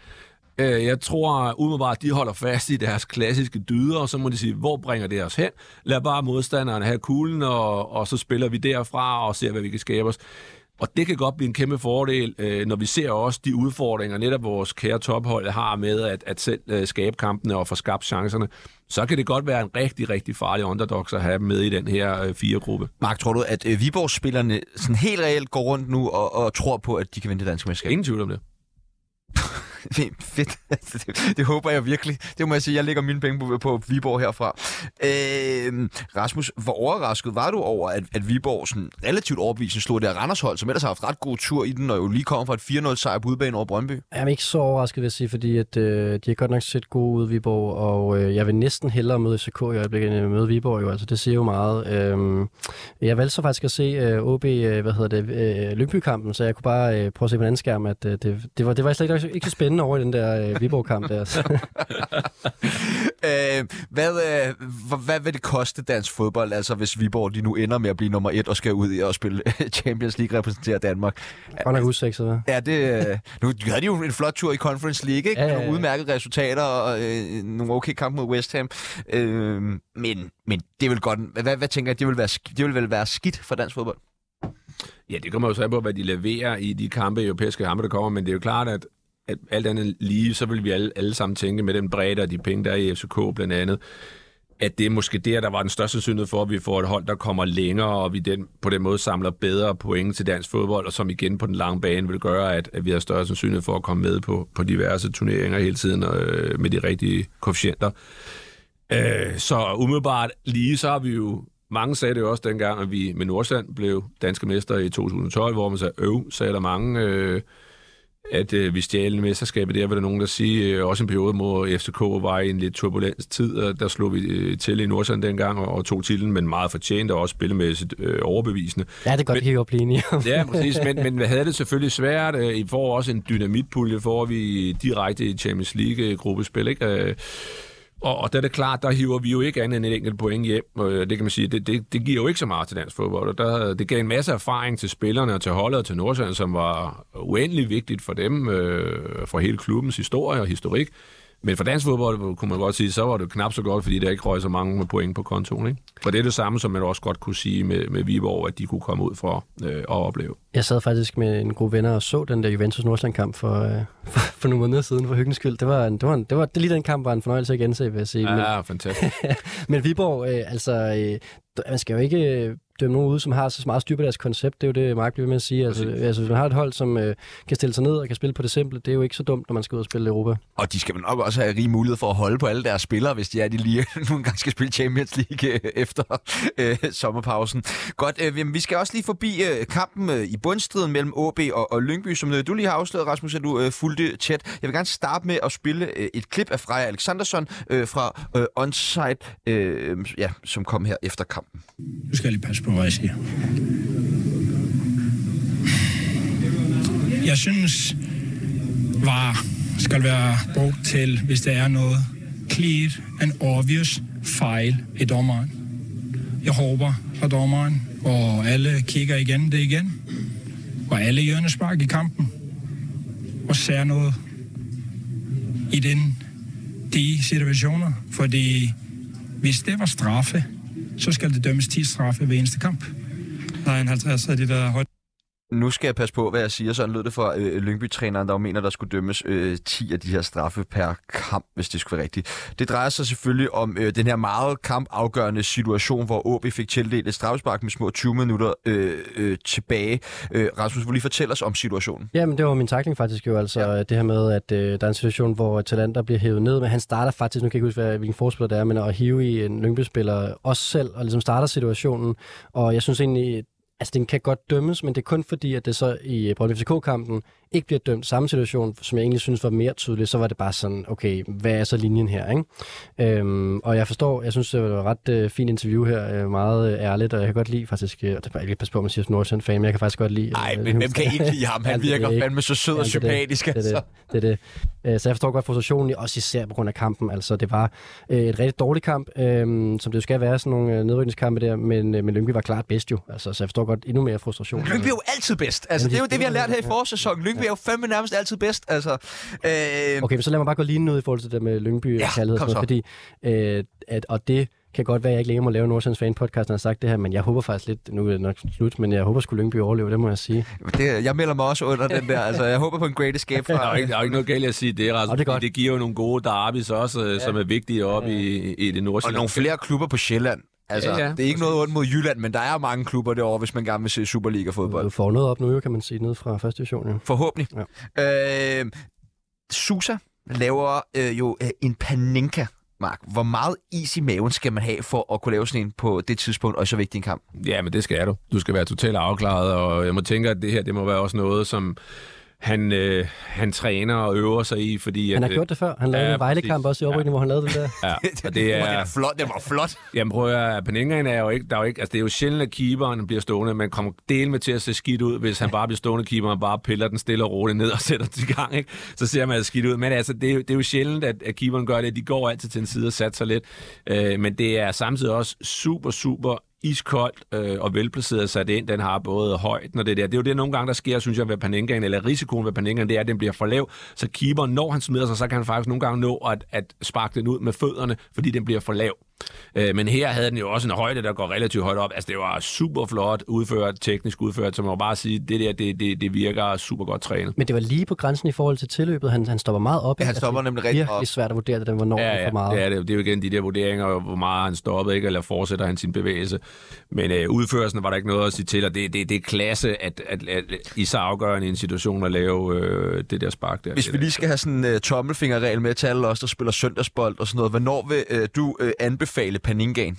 Speaker 3: Øh, Jeg tror umiddelbart, at de holder fast i deres klassiske dyder, og så må de sige, hvor bringer det os hen? Lad bare modstanderen have kuglen, og, og så spiller vi derfra og ser, hvad vi kan skabe os. Og det kan godt blive en kæmpe fordel, øh, når vi ser også de udfordringer, netop vores kære tophold har med at, at selv øh, skabe kampene og få skabt chancerne. Så kan det godt være en rigtig, rigtig farlig underdogs at have med i den her øh, fire gruppe.
Speaker 1: Mark, tror du, at Viborg-spillerne sådan helt reelt går rundt nu og, og tror på, at de kan vinde det danske mesterskab?
Speaker 3: Ingen tvivl om det.
Speaker 1: Fedt. det, det håber jeg virkelig. Det må jeg sige. Jeg lægger mine penge på, på Viborg herfra. Øh, Rasmus, hvor overrasket var du over, at, at Viborg sådan relativt overbevisende slog det her Randershold, som ellers har haft ret god tur i den, og jo lige kom fra et 4-0 sejr på udebane over Brøndby?
Speaker 2: Jeg er ikke så overrasket, vil jeg sige, fordi at, øh, de har godt nok set gode ud, Viborg, og øh, jeg vil næsten hellere møde FCK i øjeblikket, end at møde Viborg, jo. Altså, det siger jo meget. Øh, jeg valgte så faktisk at se øh, OB, øh, hvad hedder det, øh, Lyngby-kampen, så jeg kunne bare øh, prøve at se på en anden skærm, at øh, det, det, var, det var slet ikke, ikke så spændende, spændende over i den der øh, Viborg-kamp der. Så.
Speaker 1: øh, hvad, øh, hvad, hvad vil det koste dansk fodbold, altså hvis Viborg de nu ender med at blive nummer et og skal ud i at spille Champions League repræsentere Danmark?
Speaker 2: Godt nok usikset, hvad?
Speaker 1: Ja, det, øh, nu havde de jo en flot tur i Conference League, ikke?
Speaker 2: Ja, ja, ja.
Speaker 1: Nogle udmærkede resultater og øh, nogle okay kampe mod West Ham. Øh, men, men det vil godt... Hvad, hvad tænker jeg, det vil, være, det vil vel være skidt for dansk fodbold?
Speaker 3: Ja, det kommer jo så an på, hvad de leverer i de kampe, europæiske kampe, der kommer, men det er jo klart, at, at alt andet lige, så vil vi alle, alle sammen tænke med den bredde og de penge, der er i FCK blandt andet, at det er måske der, der var den største synlighed for, at vi får et hold, der kommer længere, og vi den, på den måde samler bedre point til dansk fodbold, og som igen på den lange bane vil gøre, at, at vi har større sandsynlighed for at komme med på, på diverse turneringer hele tiden øh, med de rigtige koefficienter. Øh, så umiddelbart lige, så har vi jo mange sagde det jo også dengang, at vi med Nordsjælland blev danske mester i 2012, hvor man sagde, øv, sagde der mange, øh, at øh, vi stjal mesterskabet. Der var der nogen, der siger, øh, også en periode, hvor FCK var i en lidt turbulent tid, og der slog vi øh, til i Nordsjælland dengang og, og tog titlen, men meget fortjent og også spillemæssigt øh, overbevisende.
Speaker 2: Ja, det er godt, blive enige om.
Speaker 3: Ja, præcis, men, men vi havde det selvfølgelig svært. Øh, I får også en dynamitpulje, får vi direkte i Champions League-gruppespil, ikke? Øh, og, og der er det klart, der hiver vi jo ikke andet end et enkelt point hjem. Øh, det kan man sige, det, det, det giver jo ikke så meget til dansk fodbold. Og der, det gav en masse erfaring til spillerne og til holdet og til Nordsjælland, som var uendelig vigtigt for dem, øh, for hele klubbens historie og historik. Men for dansk fodbold kunne man godt sige, så var det knap så godt, fordi der ikke røg så mange med point på kontoen. Ikke? For det er det samme, som man også godt kunne sige med, med Viborg, at de kunne komme ud for øh, at opleve.
Speaker 2: Jeg sad faktisk med en gruppe venner og så den der Juventus Nordsjælland kamp for, øh, for, for nogle måneder siden for hyggens skyld. Det var, en, det var, en, det var det lige den kamp var en fornøjelse at gense, vil jeg sige. Men,
Speaker 3: Ja, fantastisk.
Speaker 2: men Viborg, øh, altså, øh, man skal jo ikke øh, dømme nogen ude, som har så meget styr på deres koncept. Det er jo det, Mark bliver med at sige. Altså,
Speaker 3: Præcis.
Speaker 2: altså, hvis man har et hold, som øh, kan stille sig ned og kan spille på det simple, det er jo ikke så dumt, når man skal ud og spille Europa.
Speaker 1: Og de skal vel nok også have rig mulighed for at holde på alle deres spillere, hvis de er de lige nogle gange skal spille Champions League øh, efter øh, sommerpausen. Godt, øh, jamen, vi skal også lige forbi øh, kampen øh, i bundstriden mellem AB og, og Lyngby, som øh, du lige har afsløret, Rasmus, at du øh, fulgte tæt. Jeg vil gerne starte med at spille øh, et klip af Freja Alexandersson øh, fra øh, Onsite, øh, ja, som kom her efter kampen.
Speaker 4: Nu skal lige passe på, jeg. Synes, var skal være brugt til, hvis der er noget clear and obvious fejl i dommeren. Jeg håber, på dommeren og alle kigger igen det igen, og alle hjørnespark i kampen, og ser noget i den, de situationer, fordi hvis det var straffe, så skal det dømmes 10 straffe ved eneste kamp.
Speaker 5: Der er en 50 af de der højt
Speaker 1: nu skal jeg passe på, hvad jeg siger. Sådan lød det fra øh, Lyngby-træneren, der jo mener, der skulle dømmes øh, 10 af de her straffe per kamp, hvis det skulle være rigtigt. Det drejer sig selvfølgelig om øh, den her meget kampafgørende situation, hvor AB fik tildelt et straffespark med små 20 minutter øh, øh, tilbage. Øh, Rasmus, vil lige fortælle os om situationen?
Speaker 2: Jamen, det var min takling faktisk jo, altså ja. det her med, at øh, der er en situation, hvor Talander bliver hævet ned, men han starter faktisk, nu kan jeg ikke huske, hvad- hvilken forspiller det er, men at hive i en Lyngby-spiller også selv, og ligesom starter situationen, og jeg synes egentlig, altså den kan godt dømmes, men det er kun fordi, at det så i Brøndby FCK-kampen ikke bliver dømt samme situation, som jeg egentlig synes var mere tydeligt, så var det bare sådan, okay, hvad er så linjen her, ikke? Øhm, og jeg forstår, jeg synes, det var et ret øh, fint interview her, øh, meget øh, ærligt, og jeg kan godt lide faktisk, øh, og det er bare ikke passe på, at man siger Nordsjælland fan, men jeg kan faktisk godt lide...
Speaker 1: Nej,
Speaker 2: øh,
Speaker 1: men hvem kan ikke lide ham? Han
Speaker 2: det
Speaker 1: virker fandme så sød og
Speaker 2: det det.
Speaker 1: sympatisk.
Speaker 2: Det
Speaker 1: altså.
Speaker 2: det. det, er det. Øh, Så jeg forstår godt frustrationen, også især på grund af kampen. Altså, det var øh, et rigtig dårligt kamp, øh, som det jo skal være, sådan nogle øh, nedrykningskampe der, men, øh, men Lyngby var klart bedst jo. Altså, så jeg forstår godt endnu mere frustration.
Speaker 1: Lyngby er jo altid bedst. Altså,
Speaker 2: Jamen,
Speaker 1: det er jo
Speaker 2: det-
Speaker 1: vi har lært her i forårssæsonen. Lyngby er jo fandme nærmest altid bedst. Altså, øh,
Speaker 2: Okay, men så lad mig bare gå lige ud i forhold til det med Lyngby
Speaker 1: Ja,
Speaker 2: og kærlighed,
Speaker 1: kom
Speaker 2: og sådan noget, fordi, øh, at, og det kan godt være, at jeg ikke længere må lave Nordsjællands fan podcast, når jeg har sagt det her, men jeg håber faktisk lidt, nu er det nok slut, men jeg håber skulle Lyngby overleve, det må jeg sige.
Speaker 1: det, jeg melder mig også under den der. Altså, jeg håber på en great escape
Speaker 3: Der er
Speaker 1: fra...
Speaker 3: jo ikke, der er ikke noget galt at sige det, Rasmus.
Speaker 2: Og det er godt.
Speaker 3: det giver jo nogle gode derbys også, ja. som er vigtige op ja. i, i det
Speaker 1: Og
Speaker 3: nordsjællandske.
Speaker 1: nogle flere klubber på Sjælland. Altså,
Speaker 3: Ja,
Speaker 1: ja,
Speaker 3: ja,
Speaker 1: ja, det er ikke noget ondt mod Jylland, men der er mange klubber derovre, hvis man gerne vil se Superliga-fodbold.
Speaker 2: Du får noget op nu, jo, kan man sige, ned fra første division. Jo.
Speaker 1: Forhåbentlig. Ja. Øh, Susa laver øh, jo øh, en panenka, Mark. Hvor meget is i maven skal man have for at kunne lave sådan en på det tidspunkt, og så vigtig en kamp?
Speaker 3: Ja, men det skal du. Du skal være totalt afklaret, og jeg må tænke, at det her det må være også noget, som han, øh, han træner og øver sig i, fordi...
Speaker 2: Han har
Speaker 3: at,
Speaker 2: gjort det før. Han lavede
Speaker 3: Ja,
Speaker 2: en Vejle-kamp også i oprykning, ja. hvor han lavede den der.
Speaker 3: Ja, og det
Speaker 1: Det var
Speaker 3: er...
Speaker 1: flot. Det var flot.
Speaker 3: Jamen prøv at høre, Paningaen er jo ikke, der er jo ikke, altså det er jo sjældent, at keeperen bliver stående, men kommer del med til at se skidt ud, hvis han bare bliver stående keeper, og bare piller den stille og roligt ned og sætter den i gang, ikke? så ser man skidt ud. Men altså, det er, jo- det er jo sjældent, at, at keeperen gør det. De går altid til en side og satser lidt. Øh, men det er samtidig også super, super iskoldt øh, og velplaceret sat ind. Den har både højden og det der. Det er jo det nogle gange, der sker, synes jeg, ved Paningaen, eller risikoen ved Paningaen, det er, at den bliver for lav. Så keeperen, når han smider sig, så kan han faktisk nogle gange nå at, at sparke den ud med fødderne, fordi den bliver for lav. Øh, men her havde den jo også en højde, der går relativt højt op. Altså, det var super flot udført, teknisk udført, så man må bare sige, det der, det, det, det virker super godt trænet.
Speaker 2: Men det var lige på grænsen i forhold til tilløbet. Han, han stopper meget op.
Speaker 1: Ja, han stopper
Speaker 2: det er
Speaker 1: nemlig rigtig op.
Speaker 2: virkelig svært at vurdere det, hvornår
Speaker 3: Ja,
Speaker 2: det er
Speaker 3: ja,
Speaker 2: for meget.
Speaker 3: det er det. Det er jo igen de der vurderinger, hvor meget han stoppede, ikke? eller fortsætter han sin bevægelse. Men øh, udførelsen var der ikke noget at sige til, og det, det, det er klasse, at, at, at, i så afgørende en situation at lave øh, det der spark der.
Speaker 1: Hvis
Speaker 3: Det
Speaker 1: vi lige skal have sådan en uh, tommelfingerregel med til alle os, der spiller søndagsbold og sådan noget, hvornår vil uh, du uh, anbefale Paningaen?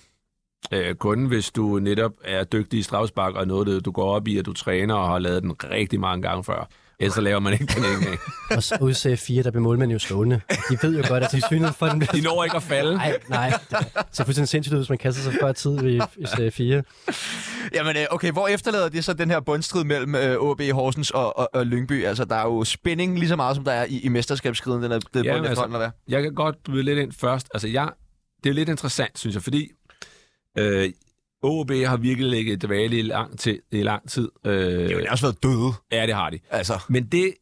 Speaker 3: Øh, kun hvis du netop er dygtig i strafspark, og noget, det, du går op i, at du træner og har lavet den rigtig mange gange før. Ellers så laver man ikke den ikke.
Speaker 2: Og så ud til fire, der bliver målmænd jo stående. De ved jo godt, at de synet for den
Speaker 3: De når ikke at falde.
Speaker 2: Nej, nej. Det ser fuldstændig sindssygt ud, hvis man kaster sig før tid i, i serie 4.
Speaker 1: Jamen, uh, okay, hvor efterlader det så den her bundstrid mellem OB Horsens og, og, og Lyngby? Altså, der er jo spænding lige så meget, som der er i, i mesterskabskriden, den er det
Speaker 3: Ja, men
Speaker 1: altså, hvad?
Speaker 3: Jeg kan godt byde lidt ind først. Altså, jeg, det er lidt interessant, synes jeg, fordi øh, OB har virkelig ligget dvale i lang tid. I lang tid. Øh,
Speaker 1: Det har også været døde,
Speaker 3: ja, det har de.
Speaker 1: altså.
Speaker 3: Men det,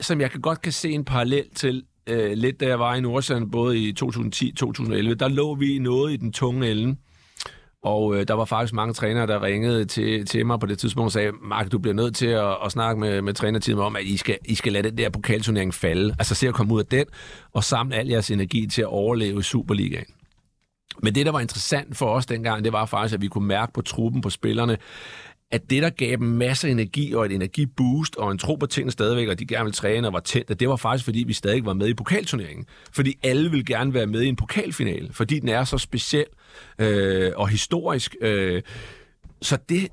Speaker 3: som jeg kan godt kan se en parallel til, øh, lidt da jeg var i Nordsjælland, både i 2010-2011, der lå vi noget i den tunge ende. Og øh, der var faktisk mange trænere, der ringede til, til mig på det tidspunkt og sagde, Mark, du bliver nødt til at, at snakke med, med trænerteamet om, at I skal, I skal lade den der pokalturnering falde. Altså se at komme ud af den, og samle al jeres energi til at overleve i Superligaen. Men det, der var interessant for os dengang, det var faktisk, at vi kunne mærke på truppen, på spillerne, at det, der gav dem masser af energi og et energiboost og en tro på tingene stadigvæk, og de gerne ville træne og var tændt, det var faktisk, fordi vi stadig var med i pokalturneringen. Fordi alle vil gerne være med i en pokalfinale, fordi den er så speciel øh, og historisk. Øh, så det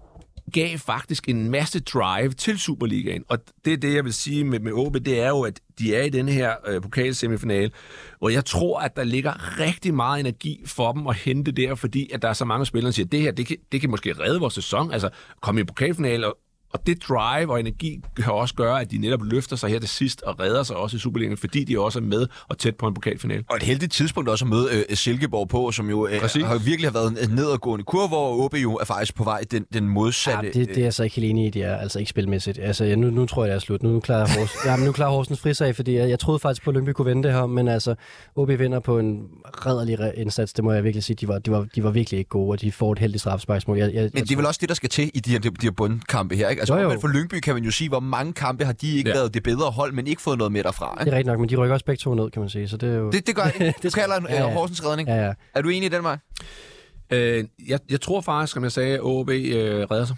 Speaker 3: gav faktisk en masse drive til Superligaen. Og det er det, jeg vil sige med, med OB, det er jo, at de er i den her øh, pokalsemifinale, hvor jeg tror, at der ligger rigtig meget energi for dem at hente der, fordi at der er så mange spillere, der siger, at det her, det kan, det kan måske redde vores sæson, altså komme i pokalfinale, og, og det drive og energi kan også gøre, at de netop løfter sig her til sidst og redder sig også i Superligaen, fordi de også er med og tæt på en pokalfinale.
Speaker 1: Og et heldigt tidspunkt også at møde øh, Silkeborg på, som jo øh,
Speaker 3: Præcis.
Speaker 1: har virkelig har været en nedadgående kurve, hvor OB jo er faktisk på vej den, den modsatte.
Speaker 2: Ja, det, det er jeg så ikke helt enig i, de er altså ikke spilmæssigt. Altså, ja, nu, nu tror jeg, det er slut. Nu, nu klarer Hors, ja, men nu klarer Horsens frisag, fordi jeg, jeg troede faktisk på, at Lyngby kunne vinde det her, men altså, OB vinder på en redderlig re- indsats, det må jeg virkelig sige. De var, de var, de var virkelig ikke gode, og de får et heldigt straffesparksmål. Jeg, jeg,
Speaker 1: Men det er vel også det, der skal til i de her, de her bundkampe her, ikke? Altså,
Speaker 2: Jo, jo.
Speaker 1: for Lyngby kan man jo sige, hvor mange kampe har de ikke
Speaker 3: Ja.
Speaker 1: været det bedre hold, men ikke fået noget med derfra,
Speaker 2: Det
Speaker 1: ikke?
Speaker 2: er rigtigt nok, men de rykker også begge to ned, kan man sige. Så det er jo...
Speaker 1: Det, det gør det. Du
Speaker 2: Det-
Speaker 1: kalder en
Speaker 2: ja,
Speaker 1: ja. Horsens redning.
Speaker 2: Ja, ja.
Speaker 1: Er du enig i den, Mark?
Speaker 3: Øh, jeg, jeg tror faktisk, som jeg sagde, at OB øh, redder sig.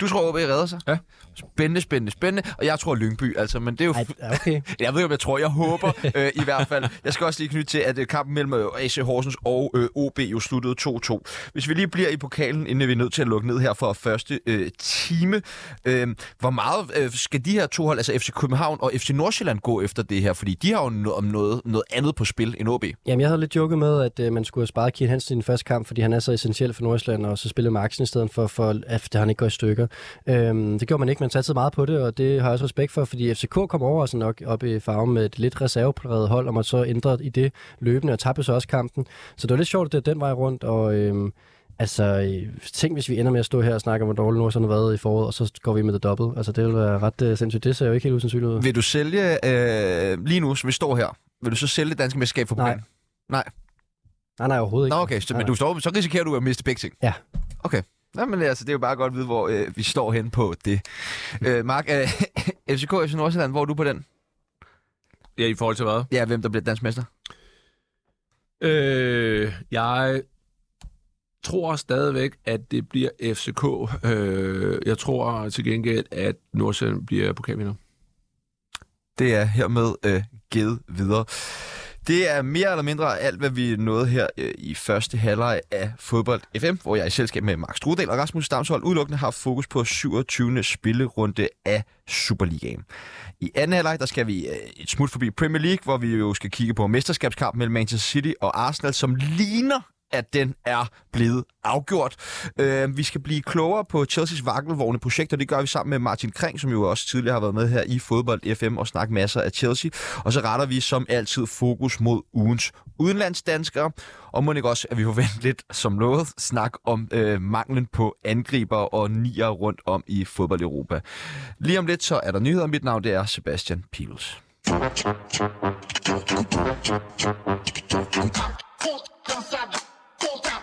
Speaker 1: Du tror, OB redder sig?
Speaker 3: Ja.
Speaker 1: Spændende, spændende, spændende. Og jeg tror Lyngby, altså, men det er jo...
Speaker 2: Ej, okay.
Speaker 1: Jeg ved ikke, om jeg tror, jeg håber øh, i hvert fald. Jeg skal også lige knytte til, at øh, kampen mellem øh, AC Horsens og øh, OB jo sluttede 2-2. Hvis vi lige bliver i pokalen, inden vi er nødt til at lukke ned her for første øh, time. Øh, hvor meget øh, skal de her to hold, altså FC København og FC Nordsjælland, gå efter det her? Fordi de har jo noget, om noget, noget andet på spil end OB.
Speaker 2: Jamen, jeg havde lidt joket med, at øh, man skulle have sparet Kian Hansen i den første kamp, fordi han er så essentiel for Nordsjælland, og så spille Maxen i stedet for, for at han ikke går i stykker. Øhm, det gjorde man ikke, man satte meget på det, og det har jeg også respekt for, fordi FCK kom over sådan nok op i farven med et lidt reservepræget hold, og man så ændret i det løbende, og tabte så også kampen. Så det var lidt sjovt, at det den vej rundt, og øhm, altså, øh, tænk hvis vi ender med at stå her og snakke om, hvor dårligt Nordsjælland har været i foråret, og så går vi med det dobbelt. Altså, det vil være ret øh, sindssygt. Det ser jo ikke helt usandsynligt ud.
Speaker 1: Vil du sælge, øh, lige nu, som vi står her, vil du så sælge det danske mesterskab for
Speaker 2: Nej.
Speaker 1: Nej.
Speaker 2: Nej, nej, overhovedet ikke.
Speaker 1: Nå, okay, så,
Speaker 2: Nej,
Speaker 1: men
Speaker 2: nej.
Speaker 1: du står, så risikerer du at miste begge ting?
Speaker 2: Ja.
Speaker 1: Okay. Nå, men altså, det er jo bare godt at vide, hvor øh, vi står hen på det. Øh, Mark, øh, FCK FC Nordsjælland, hvor er du på den?
Speaker 3: Ja, i forhold til hvad?
Speaker 1: Ja, hvem der bliver dansk mester?
Speaker 3: Øh, jeg tror stadigvæk, at det bliver FCK. Øh, jeg tror til gengæld, at Nordsjælland bliver pokalvinder.
Speaker 1: Det er hermed øh, givet videre. Det er mere eller mindre alt, hvad vi nåede her øh, i første halvleg af Fodbold FM, hvor jeg i selskab med Max Strudel og Rasmus Stamshold udelukkende har fokus på 27. spillerunde af Superligaen. I anden halvleg, der skal vi øh, et smut forbi Premier League, hvor vi jo skal kigge på mesterskabskamp mellem Manchester City og Arsenal, som ligner at den er blevet afgjort. Øh, vi skal blive klogere på Chelsea's vakkelvogne projekt, og det gør vi sammen med Martin Kring, som jo også tidligere har været med her i Fodbold FM og snakket masser af Chelsea. Og så retter vi som altid fokus mod ugens udenlandsdanskere, og må ikke også, at vi forventer lidt som lovet snak om øh, manglen på angriber og nier rundt om i fodbold Europa. Lige om lidt så er der nyheder. Mit navn det er Sebastian Pibels. Don't stop Full.